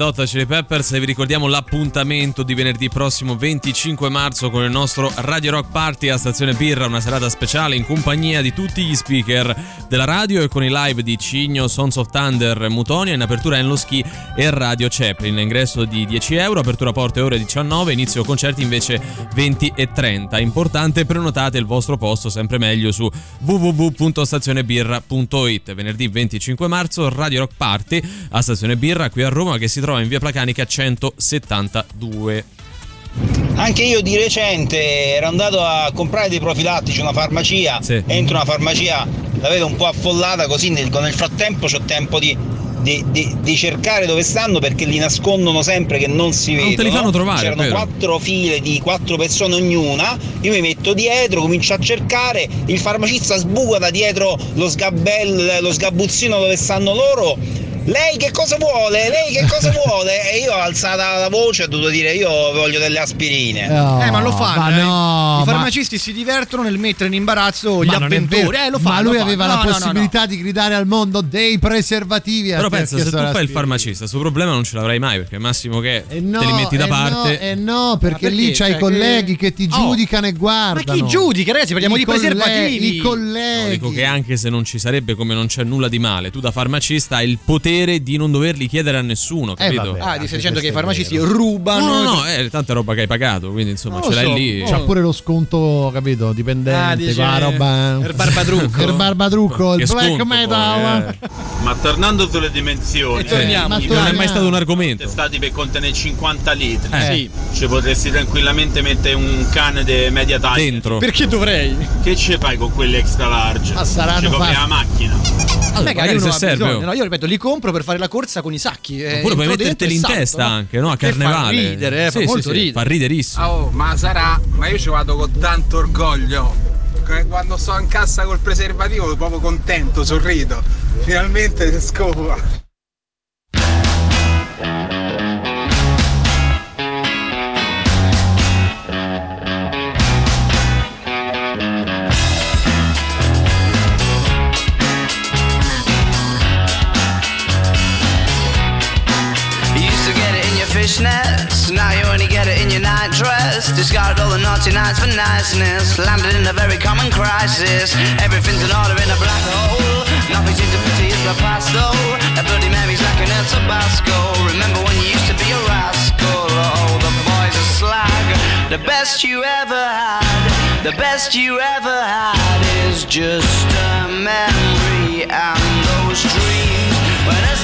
Hot Chili Peppers e vi ricordiamo l'appuntamento di venerdì prossimo 25 marzo con il nostro Radio Rock Party a Stazione Birra, una serata speciale in compagnia di tutti gli speaker della radio e con i live di Cigno, Sons of Thunder, Mutonia, in apertura Enlo Ski e Radio Chaplin. Ingresso di 10 euro, apertura porte ore 19, inizio concerti invece 20 e 30. Importante prenotate il vostro posto sempre meglio su www.stazionebirra.it. Venerdì 25 marzo Radio Rock Party a Stazione Birra qui a Roma che si trova in via Placanica 172. Anche io di recente ero andato a comprare dei profilattici in una farmacia, entro una farmacia, la vedo un po' affollata così nel, nel frattempo ho tempo di, di- di- di cercare dove stanno perché li nascondono sempre che non si Non vedono. te li fanno trovare, C'erano quattro file di quattro persone ognuna, io mi metto dietro, comincio a cercare, il farmacista sbuca da dietro lo sgabbel, lo sgabuzzino dove stanno loro. Lei che cosa vuole? Lei che cosa vuole? E io ho alzato la voce e ho dovuto dire io voglio delle aspirine. eh, ma lo fanno. ma eh. no, I ma- farmacisti si divertono nel mettere in imbarazzo gli Ma avventori. Eh, lo fanno, ma lui aveva No, la no, no, no. possibilità di gridare al mondo dei preservativi. Però pensa, se tu fai il farmacista, questo problema non ce l'avrai mai perché al massimo che No, te li metti da eh parte. No, eh no, perché, Ma lì perché? c'hai i Cioè, colleghi che- che ti Oh, giudicano e guardano. chi giudica, ragazzi? Parliamo I di colle- preservativi. I No, colleghi. dico che anche se non ci sarebbe come non c'è nulla di male, tu da farmacista hai il potere di non doverli chiedere a nessuno, capito? Ah, ti stai dicendo che i farmacisti rubano. No, no, no, è tanta roba che hai pagato, quindi insomma Non ce l'hai so, lì. C'ha pure lo sconto, capito? Dipendente, Ah, dice- qua roba. il barbadrucco. il barbadrucco, il black sconto, metal. poi, eh. Ma tornando sulle dimensioni, torniamo. Torniamo. Non è mai stato un argomento. testati per contenere 50 litri. Eh. Sì. Ci potresti tranquillamente mettere un cane di media taglia. Dentro. Perché dovrei? Che ci fai con quelli extra large? Ma saranno Ci copri fatti. la macchina. Allora, Magari magari uno se ha serve. bisogno, no? Io ripeto, li compro per fare la corsa con i sacchi. eh, Oppure puoi metterteli in testa no? anche, no? A carnevale. Fa ridere, eh, fa Sì, sì, molto sì, ridere. Fa riderissimo. Oh, ma sarà, ma io ci vado con tanto orgoglio. Quando sto in cassa col preservativo sono proprio contento, sorrido. Finalmente si scopa. Fishnets, now you only get it in your night dress. Discarded all the naughty nights for niceness, landed in a very common crisis. Everything's in order in a black hole. Nothing seems to pity is the past though. A bloody Mary's like an El Tabasco. Remember when you used to be a rascal? Oh, the boys are slag. The best you ever had, the best you ever had is just a memory and those dreams. When as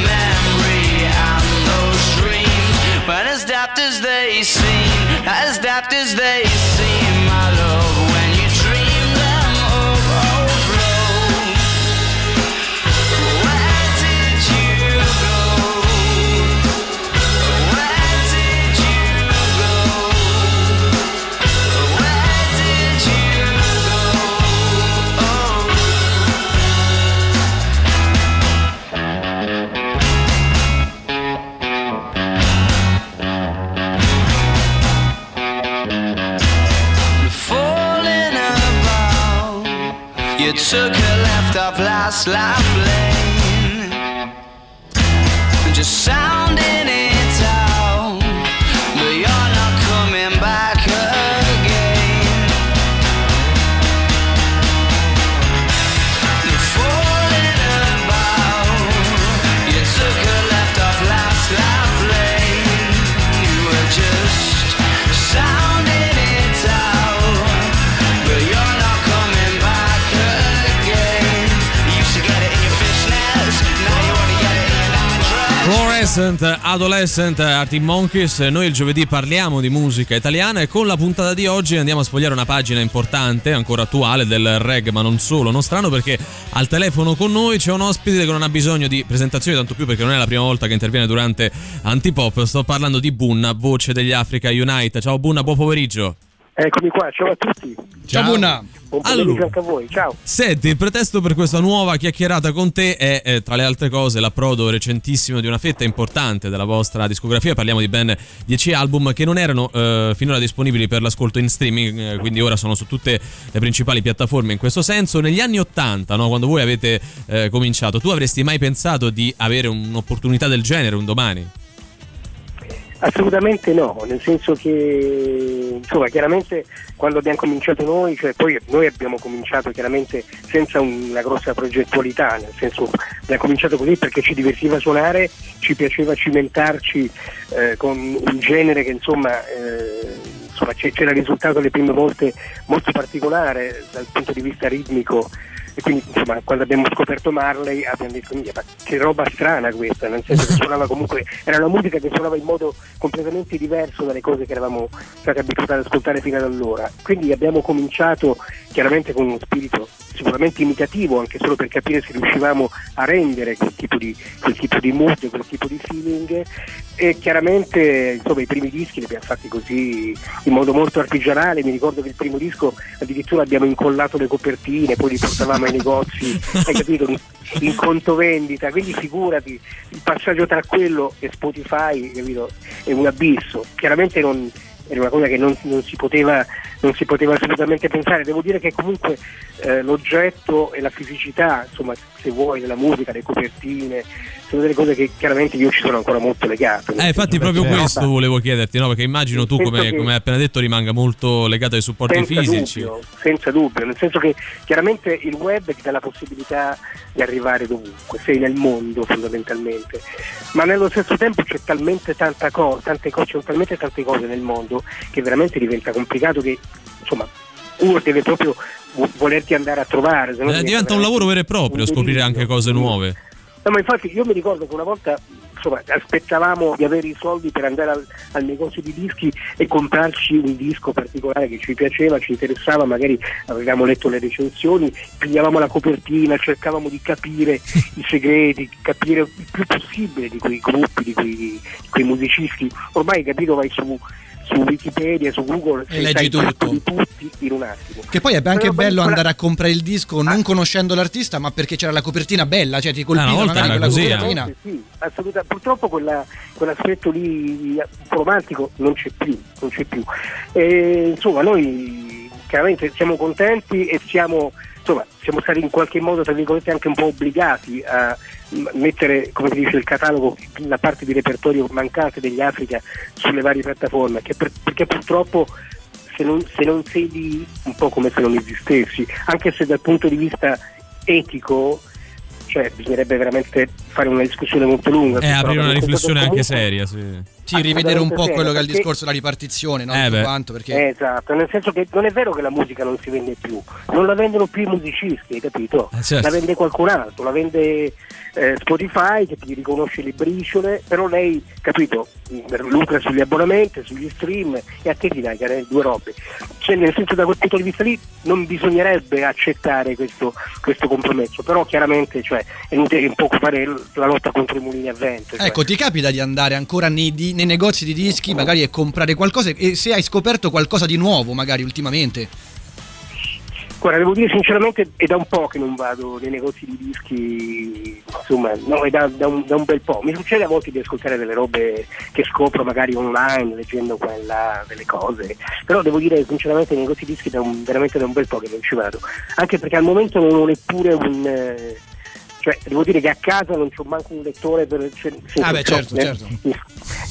they seem, as daft as they seem, off last life Adolescent, Adolescent, Arctic Monkeys. Noi il giovedì parliamo di musica italiana e con la puntata di oggi andiamo a sfogliare una pagina importante, ancora attuale, del reg, ma non solo. Non strano perché al telefono con noi c'è un ospite che non ha bisogno di presentazioni, tanto più perché non è la prima volta che interviene durante Antipop. Sto parlando di Bunna, voce degli Africa Unite. Ciao Bunna, buon pomeriggio. Eccomi qua, ciao a tutti. Ciao, Bunna. Buon pomeriggio Allora. anche a voi, ciao. Senti, il pretesto per questa nuova chiacchierata con te è, eh, tra le altre cose, l'approdo recentissimo di una fetta importante della vostra discografia. Parliamo di ben 10 album che non erano eh, finora disponibili per l'ascolto in streaming, eh, quindi ora sono su tutte le principali piattaforme in questo senso. Negli anni 80, no, quando voi avete eh, cominciato, tu avresti mai pensato di avere un'opportunità del genere un domani? Assolutamente no, nel senso che insomma chiaramente quando abbiamo cominciato noi, cioè poi noi abbiamo cominciato chiaramente senza una grossa progettualità, nel senso abbiamo cominciato così perché ci divertiva suonare, ci piaceva cimentarci eh, con un genere che insomma, eh, insomma c'era risultato le prime volte molto particolare dal punto di vista ritmico e quindi insomma quando abbiamo scoperto Marley abbiamo detto "Minchia, ma che roba strana questa nel senso che suonava comunque era una musica che suonava in modo completamente diverso dalle cose che eravamo stati abituati ad ascoltare fino ad allora. Quindi abbiamo cominciato chiaramente con uno spirito sicuramente imitativo anche solo per capire se riuscivamo a rendere quel tipo di, quel tipo di mood quel tipo di feeling. E chiaramente insomma i primi dischi li abbiamo fatti così in modo molto artigianale. Mi ricordo che il primo disco addirittura abbiamo incollato le copertine poi li portavamo ai negozi hai capito? In, in conto vendita quindi figurati il passaggio tra quello e Spotify capito? È un abisso. Chiaramente non era una cosa che non, non si poteva, non si poteva assolutamente pensare. Devo dire che comunque eh, l'oggetto e la fisicità, insomma, se vuoi, della musica, le copertine, sono delle cose che chiaramente io ci sono ancora molto legato. Eh, infatti, proprio questo volevo chiederti, no? Perché immagino tu, come, che- come hai appena detto, rimanga molto legato ai supporti fisici. dubbio, senza dubbio, nel senso che chiaramente il web ti dà la possibilità di arrivare dovunque, sei nel mondo fondamentalmente, ma nello stesso tempo c'è talmente tanta cosa, tante cose, talmente tante cose nel mondo che veramente diventa complicato che insomma uno deve proprio vo- volerti andare a trovare. se no Eh, diventa un lavoro vero e proprio scoprire anche cose nuove. No, ma infatti io mi ricordo che una volta insomma, aspettavamo di avere i soldi per andare al, al negozio di dischi e comprarci un disco particolare che ci piaceva, ci interessava, magari avevamo letto le recensioni, pigliavamo la copertina, cercavamo di capire i segreti, capire il più possibile di quei gruppi, di quei, di quei musicisti. Ormai capito vai su, su Wikipedia, su Google E leggi tutto. di tutti in un attimo. Che poi è anche Però bello andare a comprare il disco non conoscendo l'artista, ma perché c'era la copertina bella, cioè ti colpiva una volta magari era quella così, eh. copertina. Sì, assolutamente. Purtroppo quella- quell'aspetto lì un po' romantico non c'è più, non c'è più. E, insomma, noi chiaramente siamo contenti e siamo, insomma, siamo stati in qualche modo, tra virgolette, anche un po' obbligati a mettere, come si dice, il catalogo, la parte di repertorio mancante degli Africa sulle varie piattaforme, per- perché purtroppo se non, se non sei lì, un po' come se non esistessi, anche se dal punto di vista etico, cioè bisognerebbe veramente fare una discussione molto lunga. E Eh, aprire una riflessione anche seria, sì. Sì, rivedere un po' Assolutamente quello che è il discorso della ripartizione, no? Eh, Tutto quanto, perché Esatto, nel senso che non è vero che la musica non si vende più, non la vendono più i musicisti, hai capito? Eh, certo. La vende qualcun altro, la vende eh, Spotify che ti riconosce le briciole, però lei, capito, lucra sugli abbonamenti, sugli stream e a te ti dai che due robe. Cioè, nel senso da quel punto di vista lì non bisognerebbe accettare questo, questo compromesso, però chiaramente cioè, è inutile un po' fare la lotta contro i mulini a vento. cioè. Ecco, ti capita di andare ancora nei, di- nei negozi di dischi magari e comprare qualcosa e se hai scoperto qualcosa di nuovo magari ultimamente? Guarda, devo dire sinceramente è da un po' che non vado nei negozi di dischi, insomma, no, è da, da un, da un bel po'. Mi succede a volte di ascoltare delle robe che scopro magari online, leggendo qua là delle cose, però devo dire sinceramente nei negozi di dischi da veramente da un bel po' che non ci vado, anche perché al momento non ho neppure un... eh, cioè, devo dire che a casa non c'ho manco un lettore per... Cioè, Ah, beh, certo, eh, certo.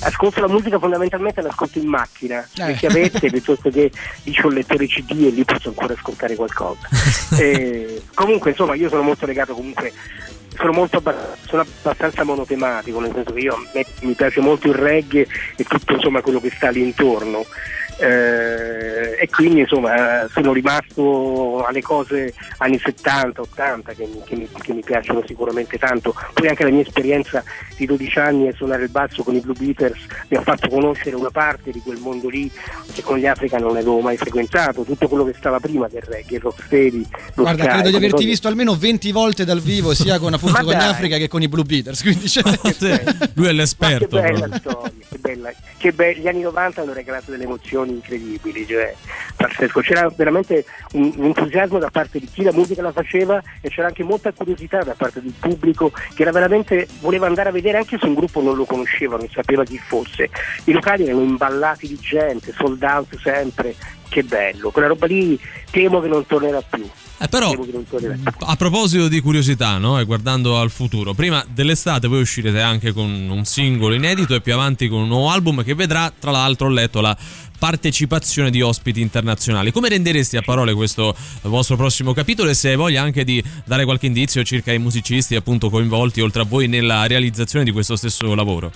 Ascolto la musica fondamentalmente l'ascolto in macchina, Eh. le chiavette piuttosto che dice un lettore CD e lì posso ancora ascoltare qualcosa. Eh, comunque insomma io sono molto legato comunque sono molto abba- sono abbastanza monotematico, nel senso che io a me- mi piace molto il reggae e tutto insomma quello che sta lì intorno. Eh, e quindi insomma sono rimasto alle cose anni 70, 80 che mi, che mi- che mi piacciono sicuramente tanto. Poi anche la mia esperienza di 12 anni a suonare il basso con i Blue Beaters mi ha fatto conoscere una parte di quel mondo lì che con gli Africa non avevo mai frequentato, tutto quello che stava prima del reggae, il rocksteady, lo Guarda, ska, credo di averti cose- visto almeno 20 volte dal vivo, sia con appunto Ma con gli. Africa che con i Blue Beaters. Quindi cioè, Lui è Ma l'esperto. che bella proprio. storia, che bella. Che be- gli anni 90 hanno regalato delle emozioni incredibili, cioè, pazzesco. C'era veramente un, un entusiasmo da parte di chi la musica la faceva e c'era anche molta curiosità da parte del pubblico che era veramente voleva andare a vedere anche se un gruppo non lo conosceva, non sapeva chi fosse. I locali erano imballati di gente, sold out sempre. Che bello, quella roba lì temo che non tornerà più. Eh, però, tornerà più. a proposito di curiosità, no? E guardando al futuro, prima dell'estate voi uscirete anche con un singolo inedito e più avanti con un nuovo album che vedrà, tra l'altro, ho letto la partecipazione di ospiti internazionali. Come renderesti a parole questo vostro prossimo capitolo e se hai voglia anche di dare qualche indizio circa i musicisti appunto coinvolti oltre a voi nella realizzazione di questo stesso lavoro?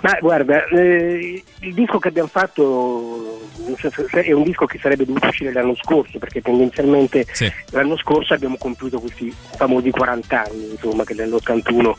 Ma guarda, eh, il disco che abbiamo fatto è un disco che sarebbe dovuto uscire l'anno scorso perché tendenzialmente l'anno scorso abbiamo compiuto questi famosi 40 anni, insomma, che nell'81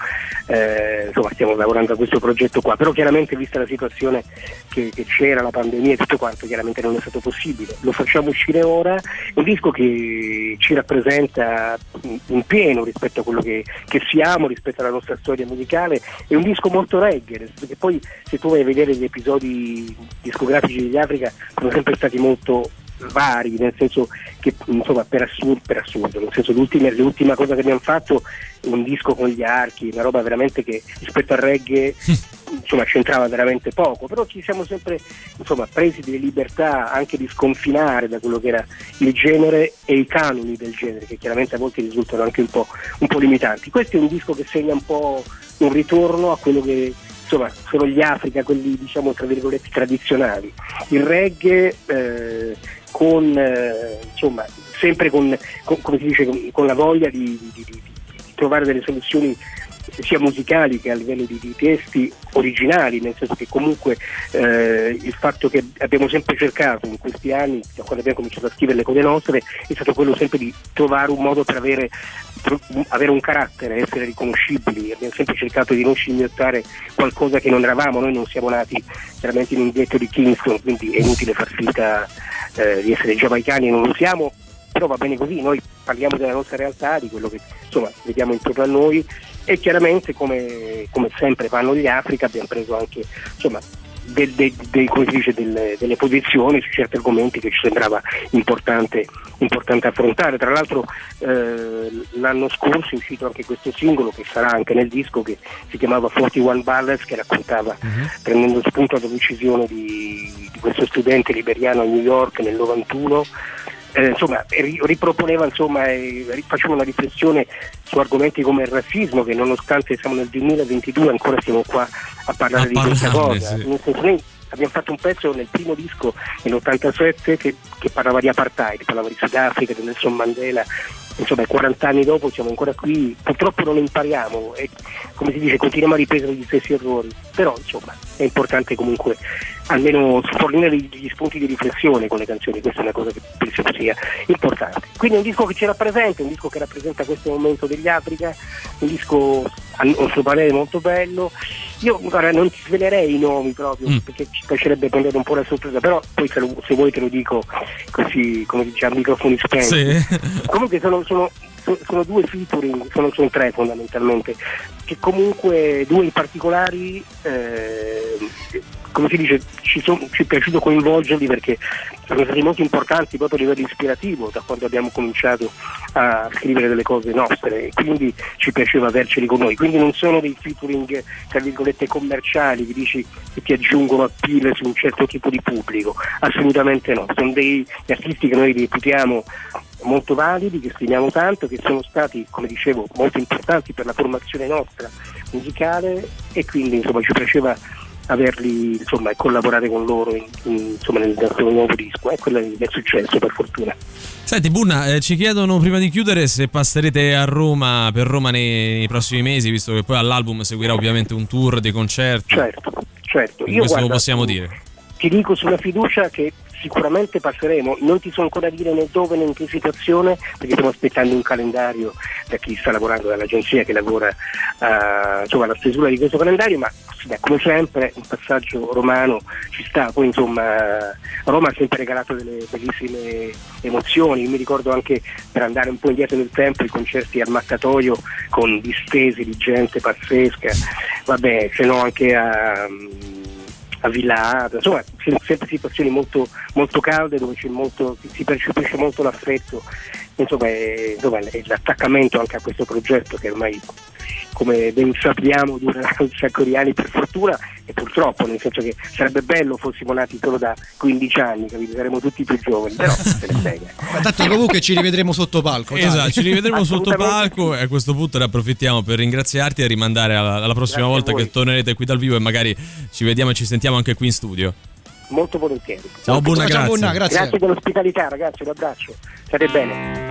eh, insomma, stiamo lavorando a questo progetto qua, però chiaramente vista la situazione che, che c'era, la pandemia e tutto quanto, chiaramente non è stato possibile. Lo facciamo uscire ora, un disco che ci rappresenta in- in pieno rispetto a quello che, che siamo, rispetto alla nostra storia musicale, è un disco molto reggae, che poi se tu vai a vedere gli episodi discografici degli Africa sono sempre stati molto vari, nel senso che insomma per assurdo, per assurdo nel senso l'ultima, l'ultima cosa che abbiamo fatto un disco con gli archi, una roba veramente che rispetto al reggae insomma c'entrava veramente poco, però ci siamo sempre insomma, presi delle libertà anche di sconfinare da quello che era il genere e i canoni del genere, che chiaramente a volte risultano anche un po', un po' limitanti. Questo è un disco che segna un po' un ritorno a quello che insomma sono gli Africa, quelli diciamo tra virgolette tradizionali. Il reggae eh, con eh, insomma sempre con, con- dice, con, la voglia di- di- di- di trovare delle soluzioni sia musicali che a livello di, di testi originali, nel senso che comunque eh, il fatto che abbiamo sempre cercato in questi anni, da quando abbiamo cominciato a scrivere le cose nostre, è stato quello sempre di trovare un modo per avere, per avere un carattere, essere riconoscibili, abbiamo sempre cercato di non scimmiottare qualcosa che non eravamo, noi non siamo nati chiaramente in un ghetto di Kingston, quindi è inutile far finta eh, di essere giamaicani e non lo siamo, però va bene così, noi parliamo della nostra realtà, di quello che insomma vediamo intorno a noi e chiaramente come, come sempre fanno gli Africa abbiamo preso anche insomma del- de- de- come si dice, delle, posizioni su certi argomenti che ci sembrava importante, importante affrontare. Tra l'altro eh, l'anno scorso è uscito anche questo singolo che sarà anche nel disco che si chiamava 41 Ballads che raccontava prendendo spunto dall'uccisione di, di questo studente liberiano a New York nel 91 eh, insomma, ri- riproponeva, insomma, eh, ri- faceva una riflessione su argomenti come il razzismo, che nonostante siamo nel 2022 ancora siamo qua a parlare A di questa parlarne, cosa. sì. Abbiamo fatto un pezzo nel primo disco nell'87 che, che parlava di apartheid, parlava di Sudafrica, di Nelson Mandela. Insomma, 40 anni dopo siamo ancora qui, purtroppo non impariamo e come si dice continuiamo a ripetere gli stessi errori, però insomma è importante comunque almeno fornire degli spunti di riflessione con le canzoni, questa è una cosa che penso sia importante. Quindi è un disco che ci rappresenta, un disco che rappresenta questo momento degli Africa, un disco un suo parere molto bello. Io guarda, non ti svelerei i nomi proprio perché ci piacerebbe prendere un po' la sorpresa, però poi se, lo- se vuoi te lo dico così come diciamo a microfoni spenti. Comunque sono, sono- so- sono due featuring, sono, sono tre fondamentalmente, che comunque due in particolari, eh, come si dice, ci, son- ci è piaciuto coinvolgerli perché sono molto importanti proprio a livello ispirativo da quando abbiamo cominciato a scrivere delle cose nostre e quindi ci piaceva averceli con noi. Quindi non sono dei featuring tra virgolette commerciali che dici che ti aggiungono appeal su un certo tipo di pubblico, assolutamente no, sono dei artisti che noi reputiamo molto validi, che stimiamo tanto, che sono stati, come dicevo, molto importanti per la formazione nostra musicale e quindi insomma ci piaceva averli insomma e collaborare con loro in- in- insomma, nel nostro nuovo disco e quello è successo per fortuna. Senti Bunna, eh, ci chiedono prima di chiudere se passerete a Roma per Roma nei, nei prossimi mesi, visto che poi all'album seguirà ovviamente un tour dei concerti. Certo, certo. Io questo lo guarda, possiamo dire. ti dico sulla fiducia che sicuramente passeremo, non ti so ancora dire né dove né in che situazione, perché stiamo aspettando un calendario da chi sta lavorando, dall'agenzia che lavora eh, insomma, alla stesura di questo calendario, ma beh, come sempre un passaggio romano ci sta, poi insomma Roma ha sempre regalato delle bellissime emozioni, Io mi ricordo anche per andare un po' indietro nel tempo i concerti al mattatoio con distesi di gente pazzesca, vabbè se no anche a a Villa Ada, insomma se- sempre situazioni molto, molto calde dove molto, si percepisce molto l'affetto, insomma, è- insomma, è l'attaccamento anche a questo progetto che ormai come ben sappiamo dura un sacco di anni per fortuna e purtroppo, nel senso che sarebbe bello fossimo nati solo da 15 anni, capito? saremmo tutti più giovani, però se ne frega. Ma tanto comunque ci rivedremo sotto palco. dai. Esatto, ci rivedremo sotto palco e a questo punto ne approfittiamo per ringraziarti e rimandare alla, alla prossima Grazie volta che tornerete qui dal vivo e magari ci vediamo e ci sentiamo anche qui in studio. Molto volentieri. Ciao Ciao, grazie. Grazie. Grazie dell'ospitalità ragazzi, un abbraccio, state bene.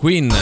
Queen.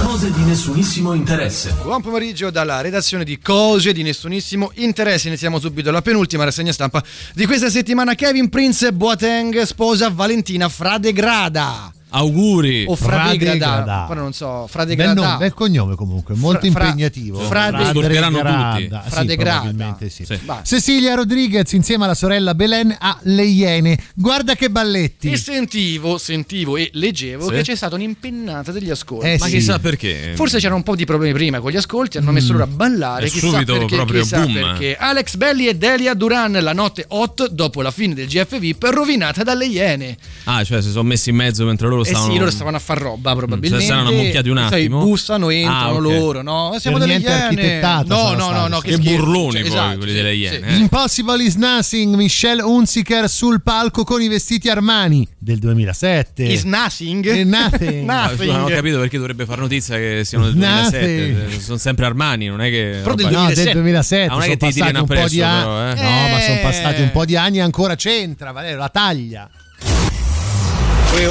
Cose di nessunissimo interesse. Buon pomeriggio dalla redazione di Cose di nessunissimo interesse. Iniziamo subito la penultima rassegna stampa di questa settimana. Kevin Prince Boateng sposa Valentina Fradegrada. Auguri. O Fradegrada. Fradegrada. Poi non so, Bel, Fradegrada. nome, bel cognome comunque, molto Fra- impegnativo. Frade- storpieranno Fradegrada. tutti. Sì. Cecilia Rodriguez insieme alla sorella Belen a Le Iene. Guarda che balletti. E sentivo, sentivo e leggevo Sì. che c'è stata un'impennata degli ascolti. Eh Ma sì. chissà perché. Forse c'erano un po' di problemi prima con gli ascolti, hanno messo loro a ballare. E chissà subito perché, proprio chissà boom. perché. Alex Belli e Delia Duran, la notte hot dopo la fine del GF VIP, rovinata dalle Iene. Ah, cioè si sono messi in mezzo mentre loro Eh stavano. sì, loro stavano a far roba probabilmente. si saranno ammucchiati un Sai, attimo? bussano, entrano Ah, ok. loro, no? Siamo Per delle niente Iene. architettato No, no, no, no, Che che burloni Cioè, poi, esatto, quelli sì, delle sì. Iene. eh. Impossible is Nothing, Michelle Hunziker sul palco con i vestiti Armani del 2007. Is nothing. Is nothing. Ah, scusa, non ho nothing. capito perché dovrebbe fare notizia che siano del Nothing. 2007. Sono sempre Armani, non è che. Però del roba- No, 2007. del 2007. Ah, non è che sono ti tirino passati un po' di appresso, anni. però, eh. No, ma sono Eh. passati un po' di anni e ancora c'entra, Valerio, la taglia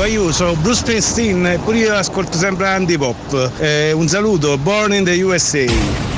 io sono Bruce Springsteen e pure io ascolto sempre Andy Pop. Eh, un saluto, Born in the USA.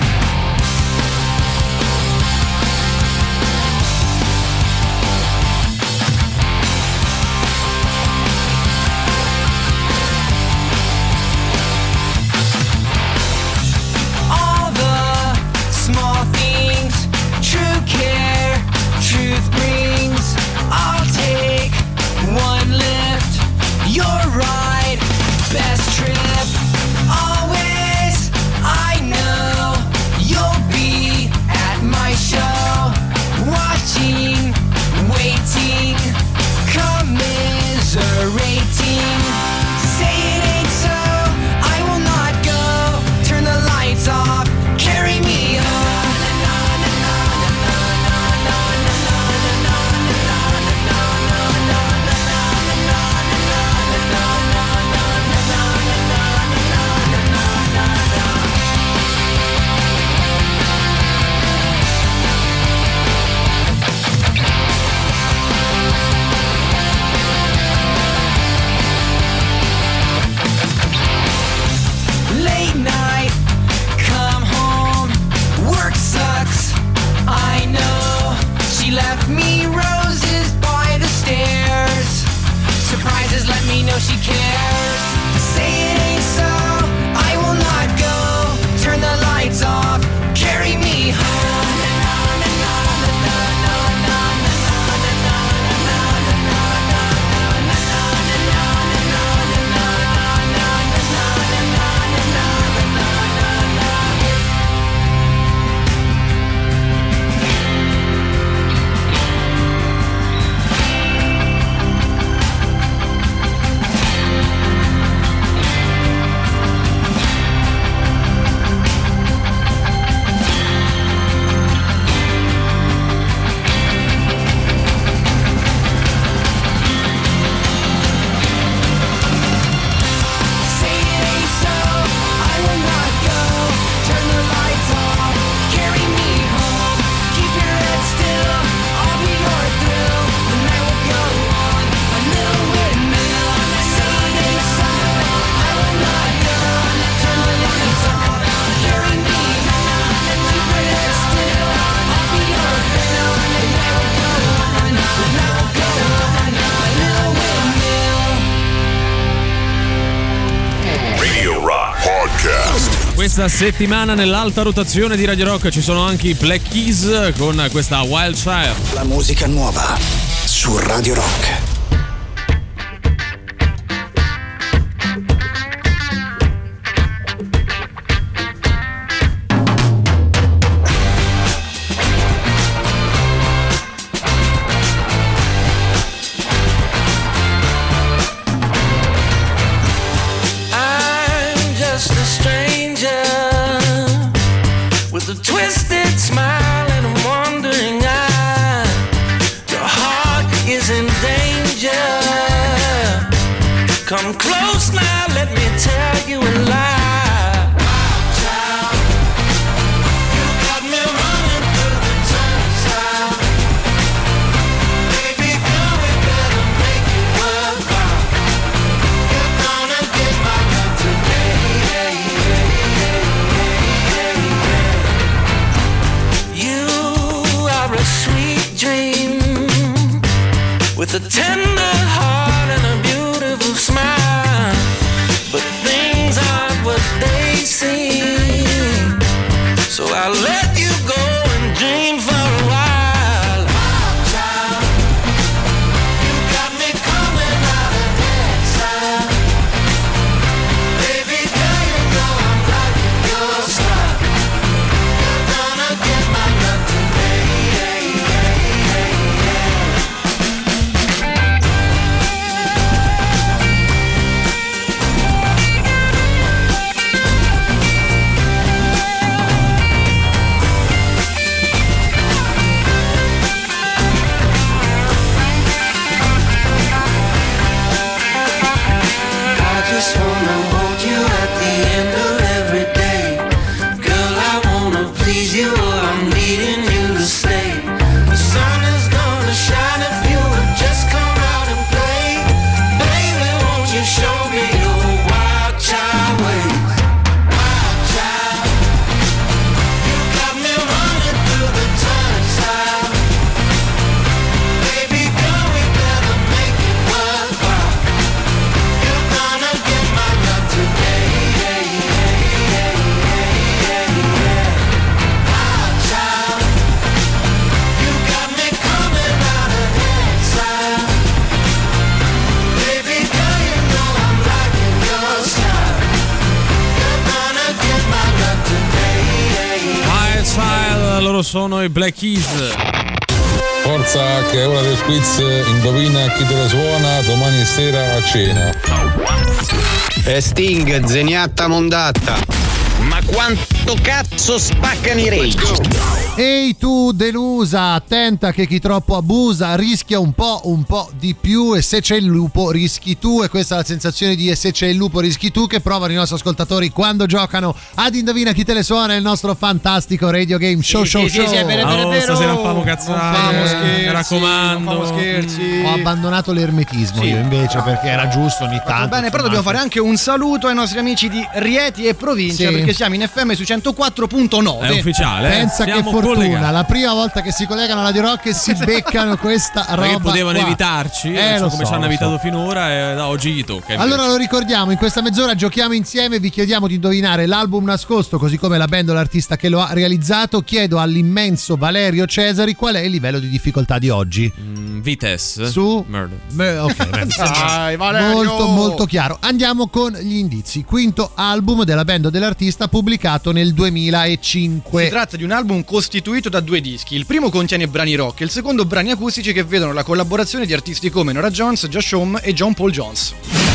questa settimana nell'alta rotazione di Radio Rock ci sono anche i Black Keys con questa Wild Child. La musica nuova su Radio Rock. Sono i Black Keys. Forza che è ora del quiz, indovina chi te le suona domani sera a cena. E Sting, zeniatta mondatta. Ma quanto cazzo spaccano i rage? Ehi tu delusa, attenta che chi troppo abusa rischia un po', un po' di più e se c'è il lupo rischi tu e questa è la sensazione di e se c'è il lupo rischi tu che provano i nostri ascoltatori quando giocano ad Indovina chi te le suona il nostro fantastico radio game show Sì, show sì, sì, show. sì, è vero, è vero, è Oh, vero. stasera famo cazzate. Non famo scherzi, mi raccomando. non famo scherzi. Ho abbandonato l'ermetismo Sì. io invece perché era giusto ogni Va tanto. bene, però dobbiamo fare anche un saluto ai nostri amici di Rieti e provincia Sì. perché siamo in FM su 104.9. È ufficiale. eh? Pensa che Siamo fortuna, collegati. la prima volta che si collegano alla Radio Rock e si beccano questa roba. Perché potevano qua. evitarci, Eh, eh, lo come so, ci hanno evitato so. finora, e da oggi gli tocca. Allora lo ricordiamo, in questa mezz'ora giochiamo insieme, vi chiediamo di indovinare l'album nascosto, così come la band o l'artista che lo ha realizzato. Chiedo all'immenso Valerio Cesari qual è il livello di difficoltà di oggi. Mm, Vites Su Murder. Beh, ok, Dai, Valerio! molto molto chiaro. Andiamo con gli indizi. Quinto album della band o dell'artista pubblicato nel 2005. Si tratta di un album costituito da due dischi. Il primo contiene brani rock e il secondo brani acustici che vedono la collaborazione di artisti come Nora Jones, Josh Homme e John Paul Jones.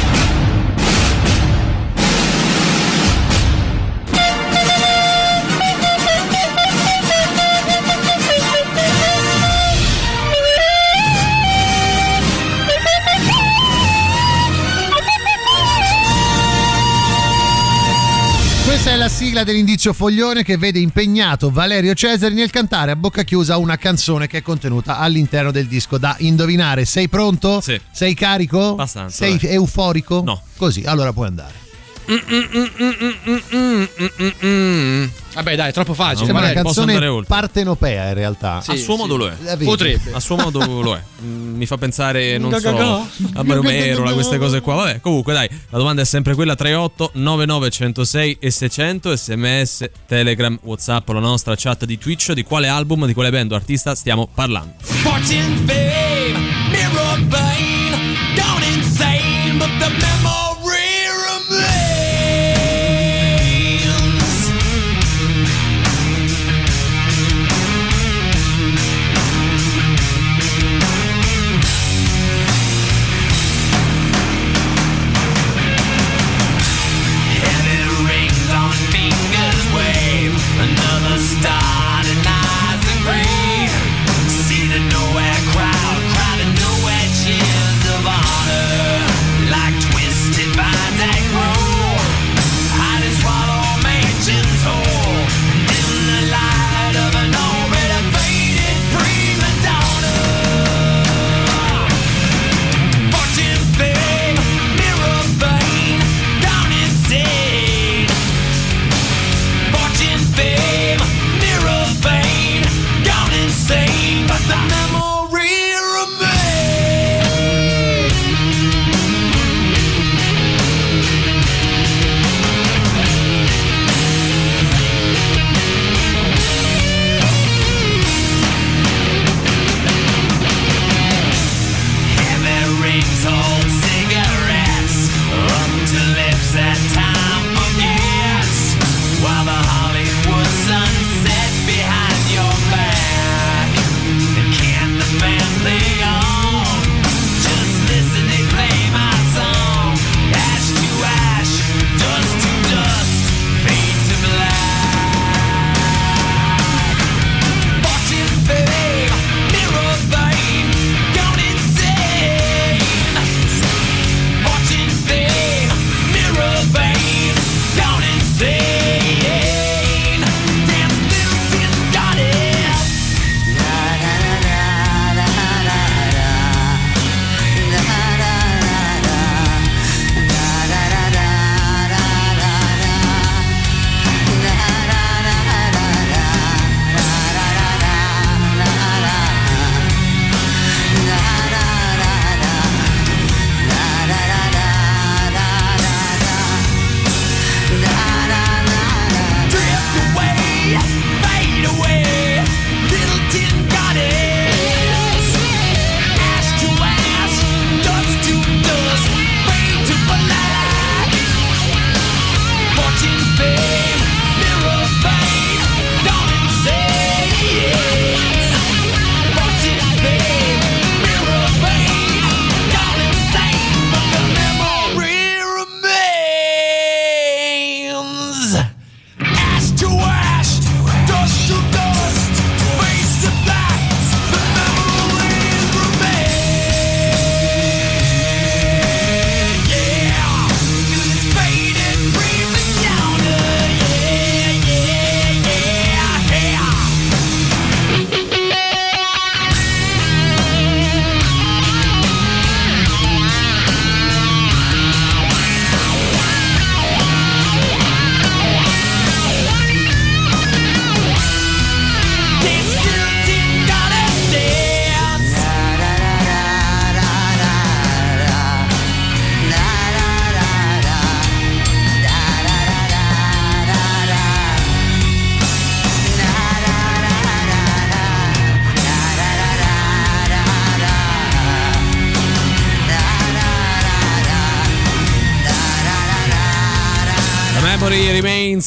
Sigla dell'indizio foglione che vede impegnato Valerio Cesari nel cantare a bocca chiusa una canzone che è contenuta all'interno del disco da indovinare. Sei pronto? Sì. Sei carico? Abbastanza, Sei dai. euforico? No. Così, allora puoi andare. Vabbè, dai, è troppo facile. Sembra una canzone partenopea in realtà. a suo modo lo è. Potrebbe. A suo modo lo è. Mi fa pensare, non so, a Mario Merola, queste cose qua. Vabbè, comunque dai, la domanda è sempre quella 38 99 106 e 600 sms, telegram, whatsapp, la nostra chat di Twitch, di quale album, di quale band o artista stiamo parlando. Fortune, fame, mirror vein,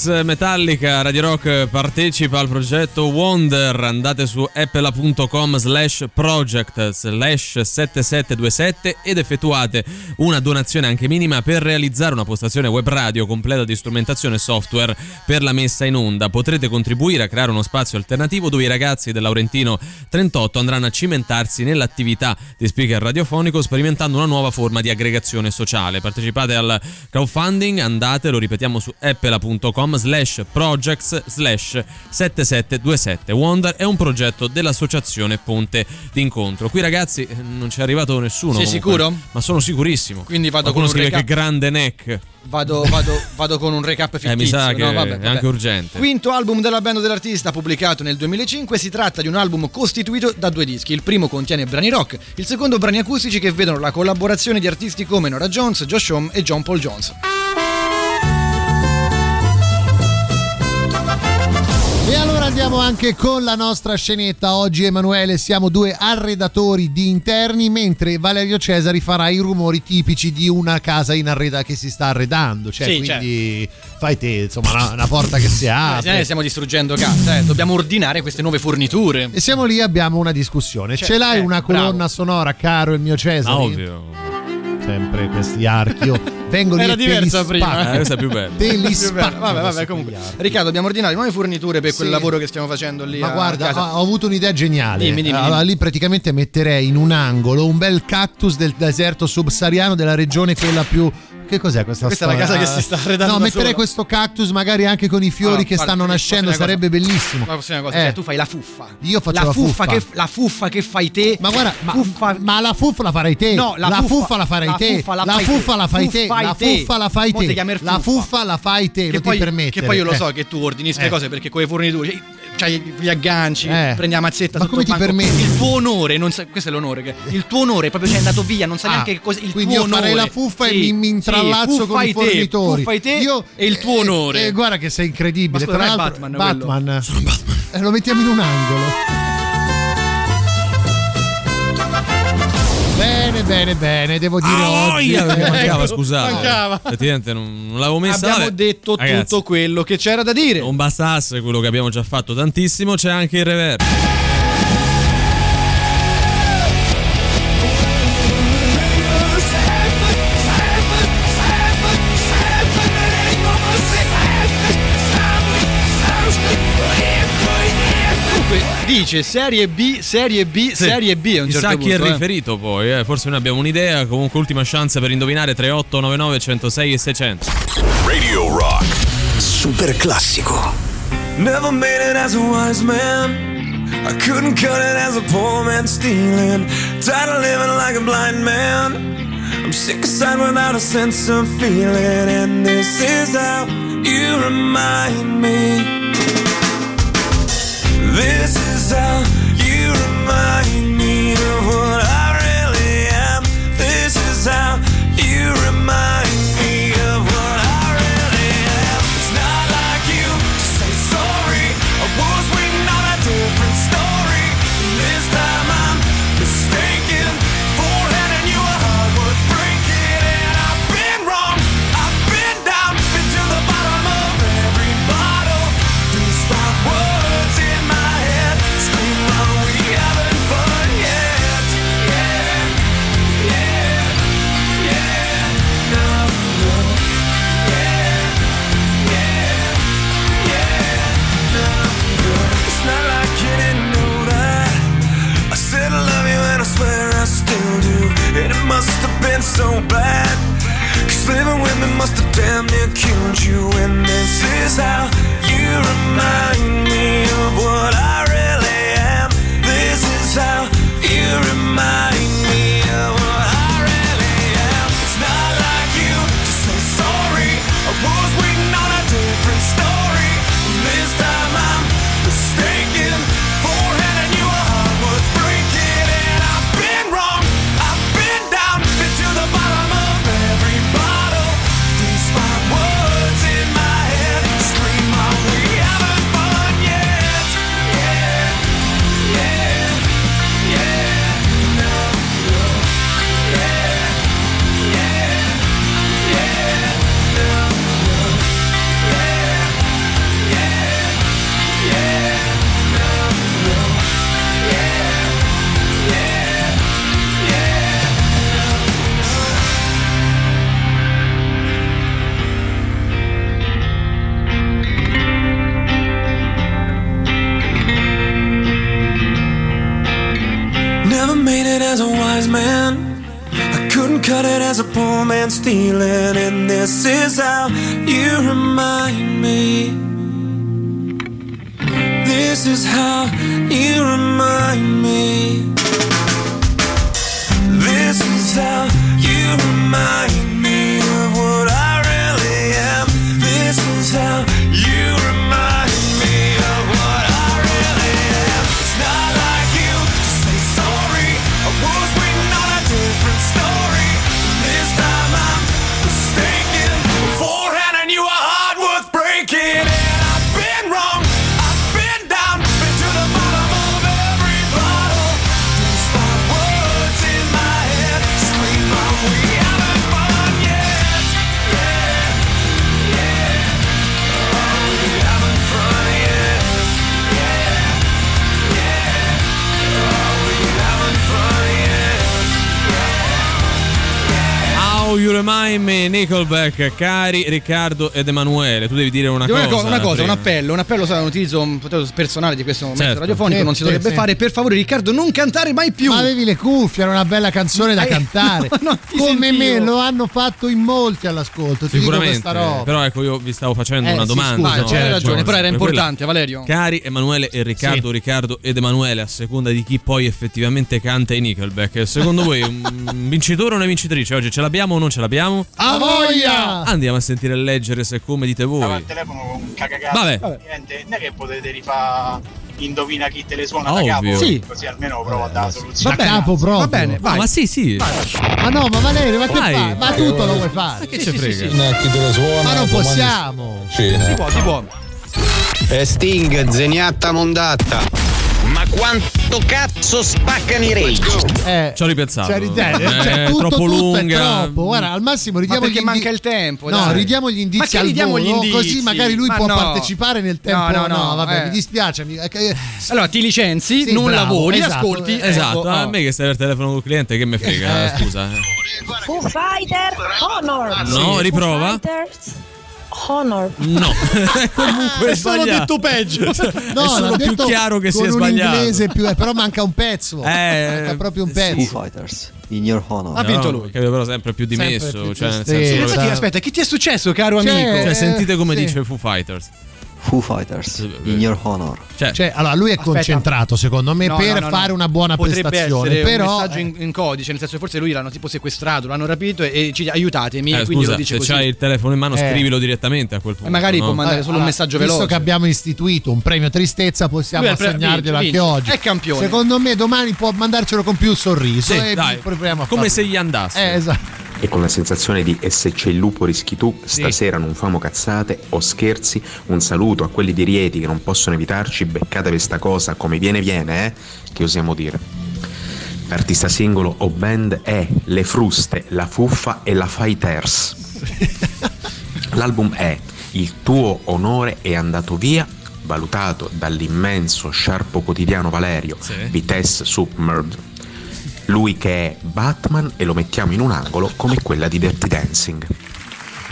Remains Metallica Radio Rock partecipa al progetto Wonder. Andate su apple.com slash project slash 7727 ed effettuate una donazione anche minima per realizzare una postazione web radio completa di strumentazione e software per la messa in onda. Potrete contribuire a creare uno spazio alternativo dove i ragazzi del Laurentino 38 andranno a cimentarsi nell'attività di speaker radiofonico sperimentando una nuova forma di aggregazione sociale. Partecipate al crowdfunding andate lo ripetiamo su apple.com slash projects slash 7727 Wonder è un progetto dell'associazione Ponte d'Incontro qui ragazzi eh, non ci è arrivato nessuno Sei comunque, sicuro? ma sono sicurissimo Quindi vado Qualcuno con un scrive recap. che grande neck Vado, vado- vado con un recap fittizio. eh mi sa che no, vabbè, è vabbè. anche urgente Quinto album della band dell'artista pubblicato nel 2005 si tratta di un album costituito da due dischi. Il primo contiene brani rock, il secondo brani acustici che vedono la collaborazione di artisti come Nora Jones, Josh Homme e John Paul Jones. E allora andiamo anche con la nostra scenetta. Oggi Emanuele siamo due arredatori di interni, mentre Valerio Cesari farà i rumori tipici di una casa in arreda che si sta arredando. Cioè, Sì, quindi fai te, insomma, una, una porta che si Eh, apre. stiamo distruggendo casa, eh, dobbiamo ordinare queste nuove forniture. E siamo lì, abbiamo una discussione. Cioè, Ce l'hai eh, una colonna bravo. sonora, caro il mio Cesari? Ah, ovvio Sempre questi archi. Io vengo Era diversa prima. spacco. Eh, questa è più bella. Te li spacco. Vabbè, vabbè, comunque. Riccardo, dobbiamo ordinare nuove forniture per quel Sì. lavoro che stiamo facendo lì. Ma a guarda, casa. ho, avuto un'idea geniale. Dimmi, dimmi, Allora, dimmi. lì praticamente metterei in un angolo un bel cactus del deserto subsahariano della regione quella più. Che cos'è questa Questa è la storia? casa che si sta arredando No, metterei sola. questo cactus magari anche con i fiori Allora, che guarda, stanno nascendo, una cosa? sarebbe bellissimo. Ma una cosa? Eh. Cioè, tu fai la fuffa. Io faccio la fuffa. fuffa. Che, la fuffa che fai te. Ma guarda, ma, ma la fuffa la farai te. No, la la fuffa- fuffa la farai la te. fuffa la La fuffa la fai te. La fuffa la fai te. La fuffa la fai te. Che Non poi, ti permettere. che poi io lo Eh. so che tu ordini queste Eh. cose perché con le forniture cioè, c'hai gli agganci, Eh. prendi la mazzetta Ma come ti banco. permetti? Il tuo onore, non sa- questo è l'onore. che- Il tuo onore proprio ci è andato via, non sa Ah, neanche che cosa. Il quindi tuo io farei onore. la fuffa e Sì, mi, mi sì, intrallazzo con fuffai i te, fornitori. fuffai te Io, e il tuo eh, onore. eh, guarda che sei incredibile. Ma scusa, Tra l'altro, Batman? Batman. Sono Batman. lo mettiamo in un angolo. Bene, bene, bene, devo dire Ah, oggi. eh, mancava, scusate. mancava. Effettivamente non, non l'avevo messa. Abbiamo vabbè. detto Ragazzi, tutto quello che c'era da dire. Non bastasse quello che abbiamo già fatto tantissimo, c'è anche il reverso. Dice serie B, serie B, Sì. serie B a un Chissà certo chi è punto. eh. riferito poi, eh. forse noi abbiamo un'idea. Comunque, ultima chance per indovinare 3899 106 e 600. Radio Rock. Super classico. Never made it as a wise man. I couldn't cut it as a poor man stealing. Tired of living like a blind man. I'm sick aside without a sense of feeling. And this is how you remind me. This is how you remind me bad. Cause living with me must have damn near killed you. And this is how you remind me. A poor man stealing, and this is how you remind me. This is how you remind me. This is how you remind me How You Remind Me, Nickelback, cari Riccardo ed Emanuele. Tu devi dire una Devo cosa. una, co- una cosa, un appello, un appello sarà un utilizzo personale di questo mezzo Certo. radiofonico, Sì, non si dovrebbe sì. fare. Per favore, Riccardo, non cantare mai più. Ma avevi le cuffie, era una bella canzone da Eh, cantare. no, Come sentivo. me lo hanno fatto in molti all'ascolto. Ti dico Sicuramente, questa roba. però ecco io vi stavo facendo Eh, una sì, domanda. scusa, no? c'hai ragione, Cioè, però era importante, quella- Valerio. Cari Emanuele e Riccardo, Sì. Riccardo ed Emanuele, a seconda di chi poi effettivamente canta i Nickelback. Secondo voi un vincitore o una vincitrice oggi ce l'abbiamo o non ce l'abbiamo? A voglia! Andiamo a sentire e leggere se come dite voi. al telefono con un. Vabbè. Niente, non è che potete rifare indovina chi te le suona Ovvio. da capo. Sì. Così almeno provo a dare la soluzione. Da capo proprio. Va bene, vai. ma sì, sì. Ma no, ma Valerio, ma che fai? Ma tutto lo vuoi fare? Che ci frega? Chi te le suona? Ma non possiamo. Cena. Si può, si può. E Sting, zeniatta mondatta. Ma quanto cazzo spaccano i rage? Eh, Ci ho ripensato. cioè, ridere, Eh, cioè, è tutto, troppo tutto lunga. È troppo. Guarda, al massimo Ma ridiamo perché gli manca indi- il tempo, No, dai. ridiamo gli indizi Ma al ridiamo gli volo, indizi? così magari lui Ma può no. partecipare nel tempo. No, no, no, vabbè, eh. mi dispiace. mi- eh, che- Allora ti licenzi, Sì, non bravo, lavori, esatto, ascolti. eh, Esatto, ecco, a oh. me che stai al telefono col cliente che mi frega, Eh. scusa. Foo Fighter Honor. No, riprova. Fighters Honor. No, comunque È solo detto peggio. No, è solo più chiaro che con sia un sbagliato. inglese più, eh, però manca un pezzo. Eh, manca proprio un pezzo. Fighters, in your honor. Ha vinto No, lui. Capito, però sempre più Sempre dimesso. più cioè, nel senso, proprio- aspetta, che ti è successo, caro Cioè, amico? cioè, sentite come sì. dice Foo Fighters. Foo Fighters, in your honor. Cioè, Cioè, allora lui è Aspetta. concentrato, secondo me, No, per no, no, no. fare una buona Potrebbe prestazione. Però un messaggio in, in codice, nel senso che forse lui l'hanno tipo sequestrato, l'hanno rapito e, e ci aiutatemi. eh, quindi scusa, lo dice se così. c'hai il telefono in mano, Eh. scrivilo direttamente a quel punto. E magari no? può mandare Eh, solo un allora, messaggio visto veloce. che abbiamo istituito un premio tristezza, possiamo pre- assegnarglielo anche oggi. È campione. Secondo me domani può mandarcelo con più sorriso Sì, e dai, proviamo a come farlo. se gli andasse. Eh, esatto. E con la sensazione di e se c'è il lupo rischi tu, stasera non famo cazzate o scherzi, un saluto a quelli di Rieti che non possono evitarci, beccatevi sta cosa come viene viene, eh, che osiamo dire. L'artista singolo o band è Le Fruste, La Fuffa e La Fighters. L'album è Il tuo onore è andato via, valutato dall'immenso sciarpo quotidiano Valerio, Sì. Vitesse Submerged. Lui che è Batman e lo mettiamo in un angolo come quella di Dirty Dancing.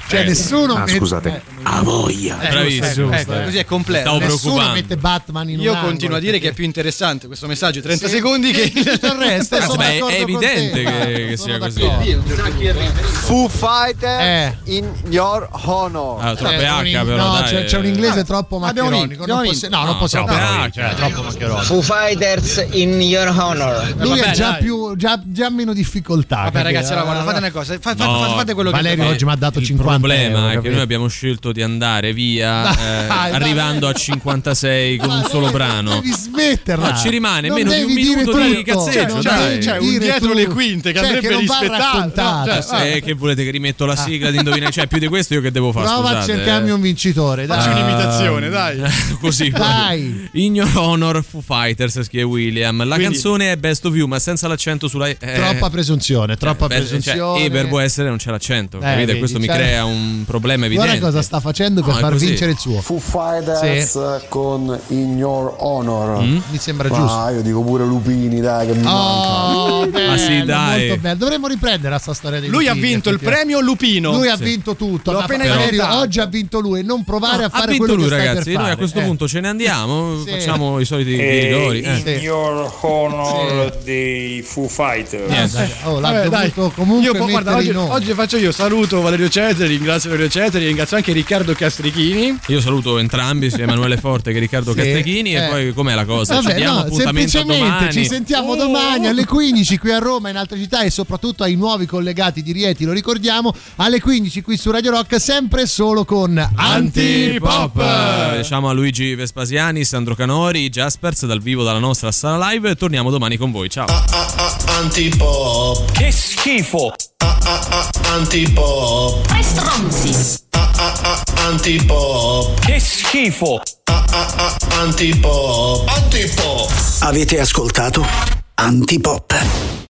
Cioè, nessuno Ah, mette- scusate, eh, a voglia. Bravissimo. Ecco, ecco, così è completo. Stavo Nessuno mette Batman in Io un continuo a dire perché- che è più interessante questo messaggio, 30 Sì. secondi che tutto il resto. Sono beh, è evidente te. che- che sia così. Foo Fighter Eh. in your honor. Ah, troppo Eh, H però no, dai. c'è, c'è un inglese Ah, troppo maccheronico. no, non No, possiamo parlare, H. cioè, troppo maccheronico. Foo Fighters in your honor. Lui è già, più, già, già meno difficoltà. Vabbè, ragazzi, allora, guarda, Allora, fate una cosa, fate quello che Valerio oggi mi ha dato il 50 problema è che noi abbiamo scelto di andare via Dai, eh, dai. arrivando a 56 con un Ma solo brano. Devi smetterla. No, ci rimane Non meno di un minuto di tutto. cazzeggio, Cioè, dai. Cioè, un dietro tu- le quinte che cioè, andrebbe rispettato. cioè, Eh, che volete che rimetto la sigla di indovinare? Cioè, più di questo io che devo fare? Prova a Scusate, cercarmi eh. un vincitore. Dai. Facci un'imitazione, dai. Così Dai. In Your Honor Foo Fighters scrive William La Quindi- canzone è Best of You Ma senza l'accento sulla eh, Troppa presunzione, troppa presunzione. cioè, E verbo essere non c'è l'accento Eh, capite? vedi, Questo mi cioè- crea un problema evidente. Guarda cosa sta facendo per No, far vincere il suo. Foo Fighters con In Your Honor. Mm? Mi sembra Ah, giusto. io dico pure Lupini, dai, che mi Oh, manca. bello, Ma sì, dai. molto bello. Dovremmo riprendere a sta storia dei Lui ha Lupini, vinto il premio Lupino. Lui ha Sì. vinto tutto. L'ho ma appena Valerio, oggi ha vinto lui e non provare a ha fare quello lui, che ragazzi. Noi a questo Eh. punto ce ne andiamo. Sì. Facciamo i soliti Eh, rigori. in eh. your honor dei Foo Fighters. Niente. Oh, l'ha Vabbè, dai. comunque Io, guarda, oggi, in oggi faccio io, saluto Valerio Cesari, ringrazio Valerio Cesari, ringrazio anche Riccardo Castrichini. Io saluto entrambi, sia Emanuele Forte che Riccardo Sì. Castrichini. E Eh. poi com'è la cosa? Vabbè, ci diamo no, appuntamento semplicemente domani. ci sentiamo domani alle 15 qui a Roma, in altre città e soprattutto ai nuovi collegati di Rieti, lo ricordiamo, alle 15 qui su Radio Rock, sempre solo con Antipop. Eh, Diciamo a Luigi Vespasiani, Sandro Canori, Jaspers dal vivo dalla nostra sala live. Torniamo domani con voi. Ciao. Antipop. Che schifo. Antipop. Tre stronzi. Antipop. Che schifo. Antipop. Antipop. Avete ascoltato Antipop.